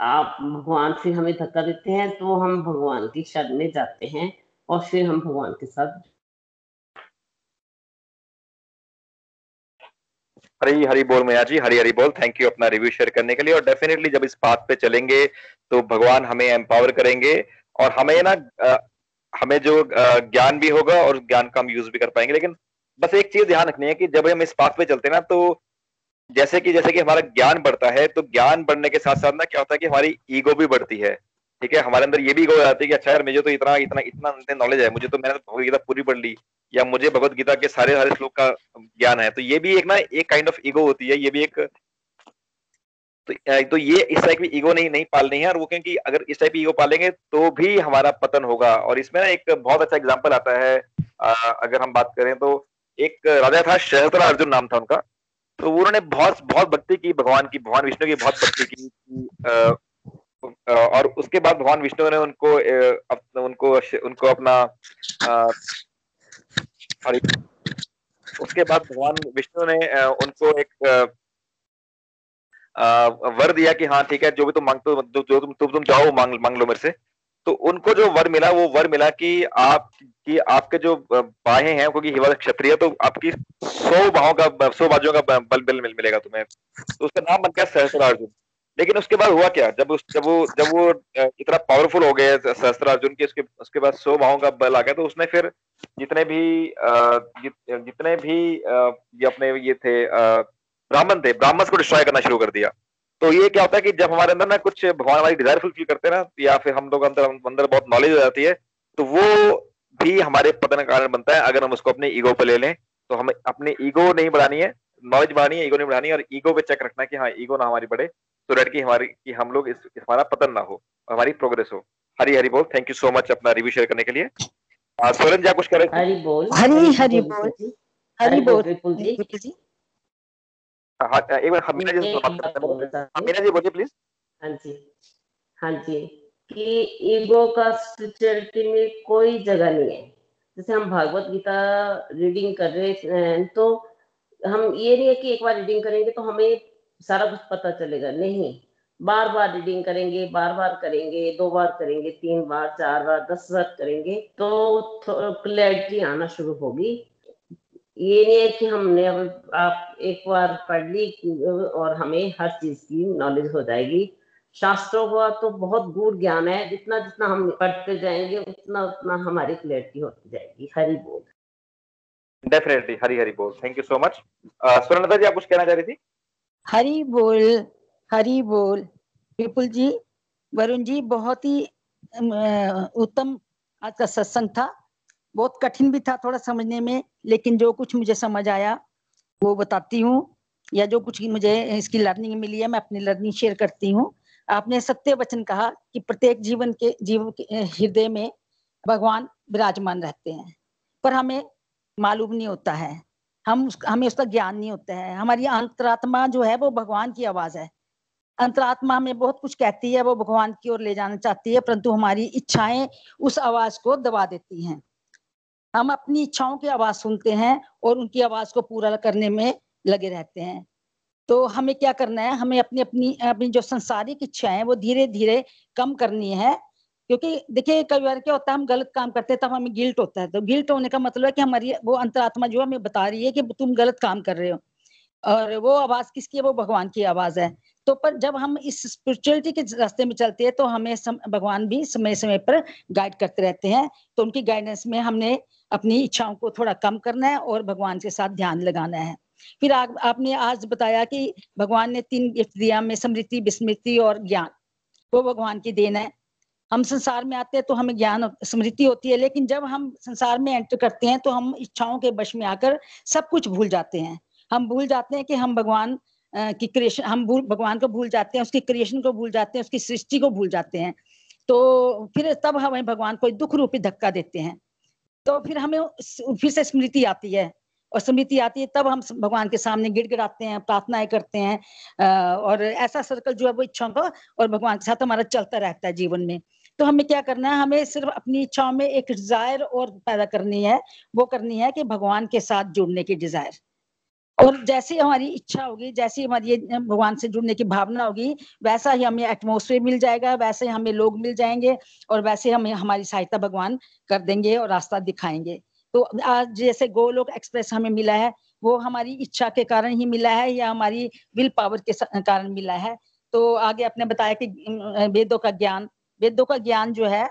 आप भगवान फिर हमें धक्का देते हैं तो हम भगवान की शरण में जाते हैं और फिर हम भगवान के साथ हरी हरी बोल मैया जी, हरी हरी बोल। थैंक यू अपना रिव्यू शेयर करने के लिए। और डेफिनेटली जब इस बात पे चलेंगे तो भगवान हमें एम्पावर करेंगे और हमें ना हमें जो ज्ञान भी होगा और ज्ञान का हम यूज़ भी कर पाएँगे। लेकिन बस एक चीज़ ध्यान रखनी है कि जब हम इस पाथ पे चलते हैं ना तो जैसे कि जैसे कि हमारा ज्ञान बढ़ता है तो ज्ञान बढ़ने के साथ साथ ना क्या होता है कि हमारी ईगो भी बढ़ती है ठीक है? हमारे अंदर ये भी ईगो आती है कि अच्छा यार मुझे तो इतना इतना इतना नॉलेज है मुझे तो मैंने भगवदगीता पूरी पढ़ ली या मुझे भगवत गीता के सारे सारे श्लोक का ज्ञान है। तो ये भी एक ना एक काइंड ऑफ़ ईगो होती है ये भी एक तो, तो ये इस टाइप की ईगो नहीं नहीं पालनी है और वो क्योंकि अगर इस टाइप की ईगो पालेंगे तो भी हमारा पतन होगा। और इसमें ना एक बहुत अच्छा एग्ज़ाम्पल आता है अगर हम बात करें तो एक राजा था सहस्त्र अर्जुन नाम था उनका। तो उन्होंने बहुत बहुत भक्ति की भगवान की भगवान विष्णु की बहुत भक्ति की, और उसके बाद भगवान विष्णु ने उनको उनको उनको अपना उसके बाद भगवान विष्णु ने उनको एक वर दिया कि हाँ ठीक है जो भी तुम मांगते हो जो तुम तुम चाहो मांग मांग लो मेरे से। तो उनको जो वर मिला वो वर मिला कि आप कि आपके जो बाहें हैं क्योंकि हिवा क्षत्रिय तो आपकी सौ बाहों का सौ बाजुओं का बल बल मिल मिलेगा तुम्हें। तो उसका नाम बन गया सहस्त्रार्जुन। लेकिन उसके बाद हुआ क्या? जब उस जब वो जब वो इतना पावरफुल हो गए सहस्त्रार्जुन के उसके उसके बाद सौ बाहों का बल आ गया तो उसने फिर जितने भी जित, जितने भी ये अपने ये थे ब्राह्मण थे ब्राह्मण को डिस्ट्रॉय करना शुरू कर दिया। तो ये क्या होता है कि जब हमारे अंदर ना कुछ भगवान हमारी डिज़ायर फुलफिल करते हैं ना या फिर हम लोग अंदर अंदर बहुत नॉलेज हो जाती है तो वो भी हमारे पतन का कारण बनता है। अगर हम उसको अपने ईगो पे ले लें तो हमें अपने ईगो नहीं बढ़ानी है नॉलेज बढ़ानी है ईगो नहीं बढ़ानी है और ईगो पे चेक रखना है कि हाँ ईगो ना हमारी बढ़े तो डेट की हमारी कि हम लोग इस हमारा पतन ना हो हमारी प्रोग्रेस हो। हरी हरी बोल। थैंक यू सो मच अपना रिव्यू शेयर करने के लिए। स्वरन जी आप कुछ कह रहे हरी बोल। हरी हरी बोल। हरी बोल एक बार हमीना जी से बात करते हैं। हमीना जी बोलिए प्लीज़ हाँ जी हाँ जी कि ईगो का स्पिरिचुअलिटी में कोई जगह नहीं है। जैसे हम भागवत गीता रीडिंग कर रहे हैं तो हम ये नहीं है कि एक बार रीडिंग करेंगे तो हमें सारा कुछ पता चलेगा। नहीं बार बार रीडिंग करेंगे बार बार करेंगे दो बार करेंगे तीन बार चार बार दस बार करेंगे तो क्लैरिटी आना शुरू होगी। ये नहीं है कि हमने अब आप एक बार पढ़ ली और हमें हर चीज़ की नॉलेज हो जाएगी। शास्त्रों का तो बहुत गूढ़ ज्ञान है। जितना जितना हम पढ़ते जाएँगे उतना उतना हमारी क्लैरिटी होती जाएगी। हरी बोल। डेफिनेटली हरी हरी बोल। Thank you so much Surendra ji आप कुछ कहना चाह रही थी? हरी बोल हरी बोल। विपुल जी वरुण जी बहुत ही उत्तम आज का सत्संग था। बहुत कठिन भी था थोड़ा समझने में लेकिन जो कुछ मुझे समझ आया वो बताती हूँ। या जो कुछ मुझे इसकी लर्निंग मिली है मैं अपनी लर्निंग शेयर करती हूँ। आपने सत्य वचन कहा कि प्रत्येक जीवन के जीव के हृदय में भगवान विराजमान रहते हैं। पर हमें मालूम नहीं होता है। हम उस, हमें उसका ज्ञान नहीं होता है। हमारी अंतरात्मा जो है वो भगवान की आवाज़ है। अंतरात्मा हमें बहुत कुछ कहती है वो भगवान की ओर ले जाना चाहती है परंतु हमारी इच्छाएँ उस आवाज़ को दबा देती हैं। हम अपनी इच्छाओं की आवाज़ सुनते हैं और उनकी आवाज़ को पूरा करने में लगे रहते हैं। तो हमें क्या करना है? हमें अपनी अपनी अपनी जो संसारिक इच्छाएँ हैं, वो धीरे धीरे कम करनी है। क्योंकि देखिए, कई बार क्या होता है, हम गलत काम करते हैं, तब हमें गिल्ट होता है। तो गिल्ट होने का मतलब है कि हमारी वो अंतरात्मा जो है हमें बता रही है कि तुम गलत काम कर रहे हो। और वो आवाज़ किसकी है? वो भगवान की आवाज़ है। तो पर जब हम इस स्पिरिचुअलिटी के रास्ते में चलते हैं तो हमें सम, भगवान भी समय समय पर गाइड करते रहते हैं। तो उनकी गाइडेंस में हमने अपनी इच्छाओं को थोड़ा कम करना है और भगवान के साथ ध्यान लगाना है। फिर आ, आपने आज बताया कि भगवान ने तीन गिफ्ट दिया में समृद्धि विस्मृति और ज्ञान। वो भगवान की देन है। हम संसार में आते हैं तो हमें ज्ञान स्मृति होती है लेकिन जब हम संसार में एंटर करते हैं तो हम इच्छाओं के वश में आकर सब कुछ भूल जाते हैं। हम भूल जाते हैं कि हम भगवान की क्रिएशन हम भूल, भगवान को भूल जाते हैं, उसकी क्रिएशन को भूल जाते हैं, उसकी सृष्टि को भूल जाते हैं। तो फिर तब हमें भगवान को दुख रूपी धक्का देते हैं। तो फिर हमें फिर से स्मृति आती है। और स्मृति आती है, तब हम भगवान के सामने गिड़गिड़ाते हैं, प्रार्थनाएँ करते हैं और ऐसा सर्कल जो है वो इच्छाओं का और भगवान के साथ हमारा चलता रहता है जीवन में। तो हमें क्या करना है, हमें सिर्फ़ अपनी इच्छाओं में एक डिज़ायर और पैदा करनी है, वो करनी है कि भगवान के साथ जुड़ने की डिज़ायर और जैसी हमारी इच्छा होगी, जैसी हमारी भगवान से जुड़ने की भावना होगी, वैसा ही हमें एटमोसफेयर मिल जाएगा, वैसे ही हमें लोग मिल जाएँगे और वैसे हमें हमारी सहायता भगवान कर देंगे और रास्ता दिखाएँगे। तो आज जैसे गोलोक एक्सप्रेस हमें मिला है, वो हमारी इच्छा के कारण ही मिला है या हमारी विल पावर के कारण मिला है। तो आगे आपने बताया कि वेदों का ज्ञान, वेदों का ज्ञान जो है,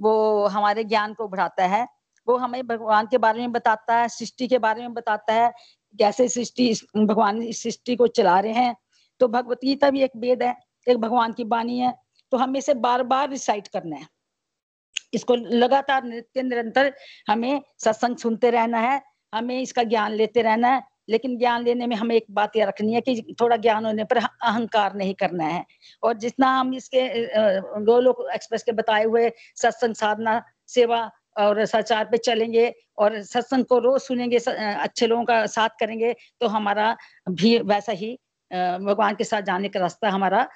वो हमारे ज्ञान को बढ़ाता है। वो हमें भगवान के बारे में बताता है, सृष्टि के बारे में बताता है कैसे सृष्टि, भगवान इस सृष्टि को चला रहे हैं तो भगवत गीता भी एक वेद है, एक भगवान की बाणी है तो हमें इसे बार बार रिसाइट करना है। इसको लगातार नित्य, निरंतर हमें सत्संग सुनते रहना है, हमें इसका ज्ञान लेते रहना है, लेकिन ज्ञान लेने में हमें एक बात यह रखनी है कि थोड़ा ज्ञान होने पर अहंकार नहीं करना है। और जितना हम इसके गोलोक एक्सप्रेस के बताए हुए सत्संग, साधना, सेवा और सचार पे चलेंगे और सत्संग को रोज सुनेंगे अच्छे लोगों का साथ करेंगे तो हमारा भी वैसा ही भगवान के साथ जाने का रास्ता हमारा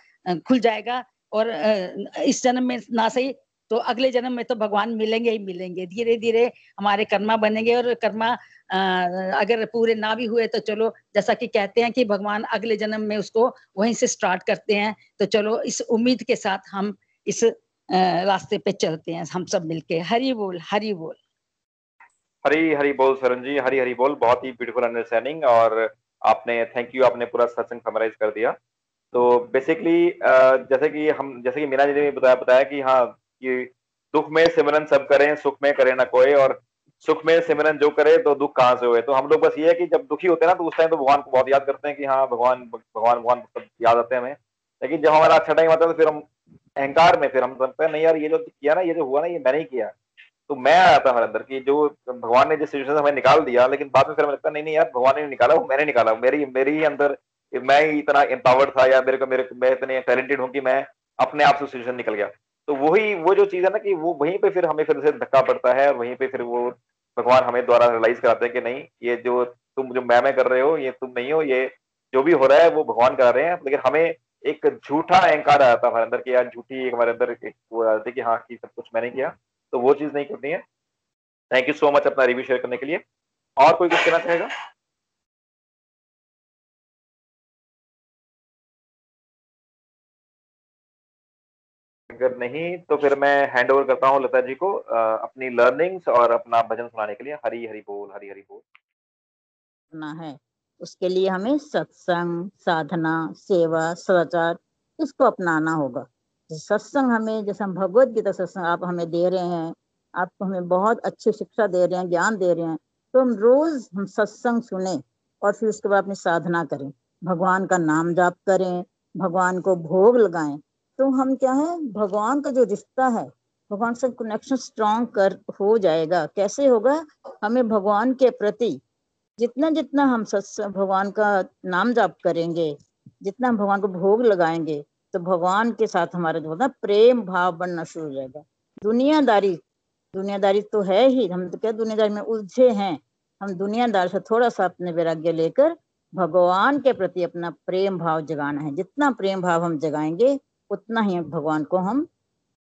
खुल जाएगा। और इस जन्म में ना सही तो अगले जन्म में तो भगवान मिलेंगे ही मिलेंगे। धीरे धीरे हमारे कर्मा बनेंगे और कर्मा अगर पूरे ना भी हुए तो चलो, जैसा कि कहते हैं कि भगवान अगले जन्म में उसको वहीं से स्टार्ट करते हैं। तो चलो, इस उम्मीद के साथ हम इस रास्ते पे चलते हैं हम सब मिलके। हरी बोल हरी बोल। हरी हरी बोल, सरन जी। हरी हरी बोल। बहुत ही ब्यूटीफुल अंडरस्टैंडिंग और आपने थैंक यू आपने पूरा सत्संग समराइज कर दिया। तो बेसिकली जैसे कि हम, जैसे कि मीना जी ने बताया बताया कि हाँ कि दुख में सिमरन सब करें, सुख में करे ना कोई, और सुख में सिमरन जो करे तो दुख कहाँ से हुए? तो हम लोग बस ये है कि जब दुखी होते हैं ना तो उस टाइम तो भगवान को बहुत याद करते हैं कि हाँ भगवान भगवान भगवान सब याद आते हैं हमें। लेकिन जब हमारा अच्छा टाइम आता है तो फिर हम अहंकार में फिर हम समझते हैं, नहीं यार, ये जो किया ना, ये जो हुआ ना, ये मैंने ही किया। तो मैं आया था हमारे अंदर की जो भगवान ने जिस सिचुएशन हमें निकाल दिया, लेकिन बाद में फिर हमें लगता नहीं नहीं यार, भगवान ने निकाला, वो मैंने निकाला मेरी मेरी ही अंदर, मैं ही इतना एम्पावर्ड था या मेरे को, मेरे, मैं इतने टैलेंटेड हूँ कि मैं अपने आप से सिचुएशन निकल गया। तो वही, वो जो चीज़ है ना कि वो वहीं पे फिर हमें फिर से धक्का पड़ता है और वहीं पे फिर वो भगवान हमें द्वारा रियलाइज़ कराते हैं कि नहीं, ये जो तुम, जो मैं मैं कर रहे हो, ये तुम नहीं हो, ये जो भी हो रहा है, वो भगवान कर रहे हैं, लेकिन हमें एक झूठा अहंकार आया था हमारे अंदर कि यार झूठी एक हमारे अंदर एक वो आ जाती कि हाँ कि सब कुछ मैंने किया। तो वो चीज़ नहीं करनी है। थैंक यू सो मच अपना रिव्यू शेयर करने के लिए। और कोई कुछ कहना चाहेगा? अगर नहीं तो फिर मैं हैंड ओवर करता हूँ लता जी को अपनी लर्निंग्स और अपना भजन सुनाने के लिए। हरी हरी बोल, हरी हरी बोल। है। उसके लिए हमें सत्संग, साधना, सेवा, सदाचार इसको अपनाना होगा। सत्संग हमें, जैसे हम भगवत गीता सत्संग आप हमें दे रहे हैं, आप हमें बहुत अच्छी शिक्षा दे रहे हैं, ज्ञान दे रहे हैं तो हम रोज हम सत्संग सुने और फिर उसके बाद अपनी साधना करें। भगवान का नाम जाप करें, भगवान को भोग लगाएँ। तो हम क्या है, भगवान का जो रिश्ता है, भगवान से कनेक्शन स्ट्रॉन्ग कर, हो जाएगा। कैसे होगा, हमें भगवान के प्रति जितना जितना हम सत्स भगवान का नाम जाप करेंगे, जितना हम भगवान को भोग लगाएँगे तो भगवान के साथ हमारा जो होता प्रेम भाव बनना शुरू हो जाएगा। दुनियादारी दुनियादारी तो है ही, हम तो क्या दुनियादारी में उलझे हैं। हम दुनियादार से थोड़ा सा अपने वैराग्य लेकर भगवान के प्रति अपना प्रेम भाव जगाना है। जितना प्रेम भाव हम जगाएँगे, उतना ही भगवान को हम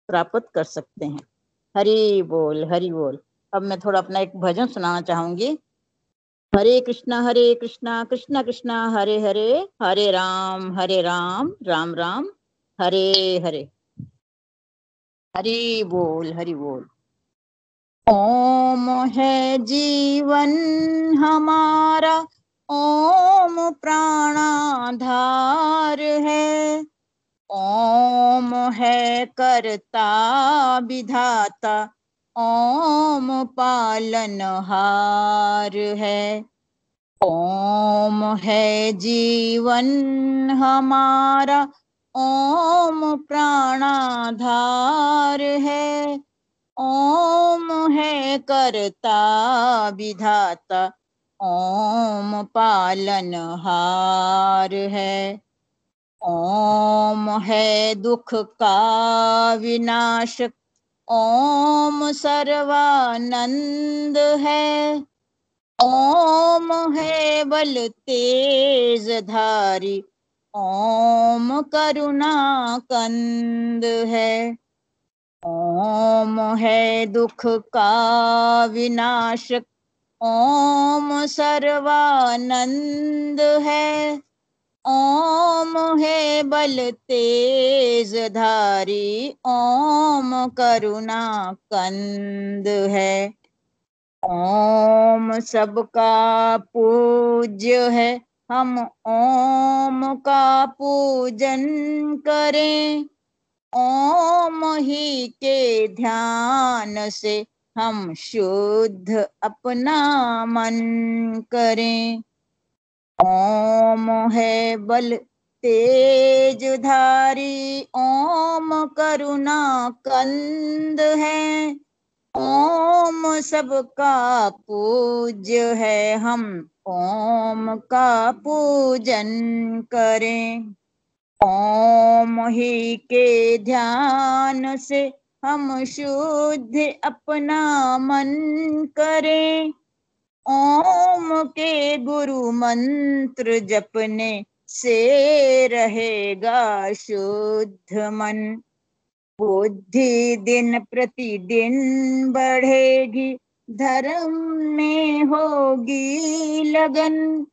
प्राप्त कर सकते हैं। हरि बोल हरि बोल। अब मैं थोड़ा अपना एक भजन सुनाना चाहूँगी। हरे कृष्णा हरे कृष्णा कृष्णा कृष्णा, हरे हरे हरे राम हरे राम राम राम, हरे हरे। हरि बोल हरि बोल। ओम है जीवन हमारा, ओम प्राणाधार है। ओम है करता, विधाता ओम पालनहार है। ओम है जीवन हमारा। ओम प्राणाधार है। ओम है करता विधाता। ओम पालनहार है। ओम है दुख का विनाशक। ओम सर्वानंद है। ओम है बल तेज धारी। ओम करुणा कंद है। ओम है दुख का विनाशक। ओम सर्वानंद है। ओम है बल तेज धारी, ओम करुणा कंद है। ओम सबका पूज्य है, हम ओम का पूजन करें। ओम ही के ध्यान से हम शुद्ध अपना मन करें। ओम है बल तेज धारी, ओम करुणा कंद है। ओम सबका पूज्य है, हम ओम का पूजन करें। ओम ही के ध्यान से हम शुद्ध अपना मन करें। ओम के गुरु मंत्र जपने से रहेगा शुद्ध मन। बुद्धि दिन प्रतिदिन बढ़ेगी, धर्म में होगी लगन।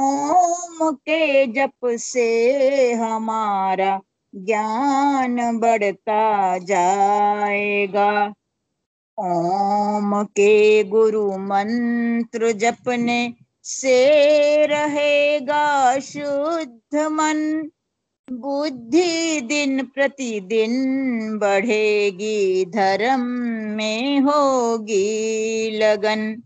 ओम के जप से हमारा ज्ञान बढ़ता जाएगा। ओम के गुरु मंत्र जपने से रहेगा शुद्ध मन। बुद्धि दिन प्रतिदिन बढ़ेगी, धर्म में होगी लगन।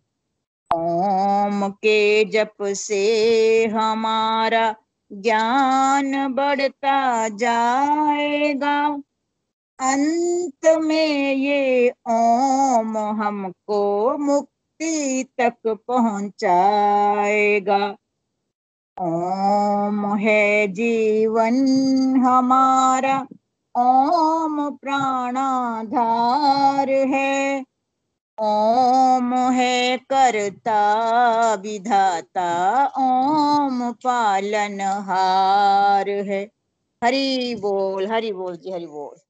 ओम के जप से हमारा ज्ञान बढ़ता जाएगा। अंत में ये ओम हमको मुक्ति तक पहुंचाएगा। ओम है जीवन हमारा, ओम प्राणाधार है। ओम है करता विधाता, ओम पालनहार है। हरि बोल हरि बोल जी, हरि बोल।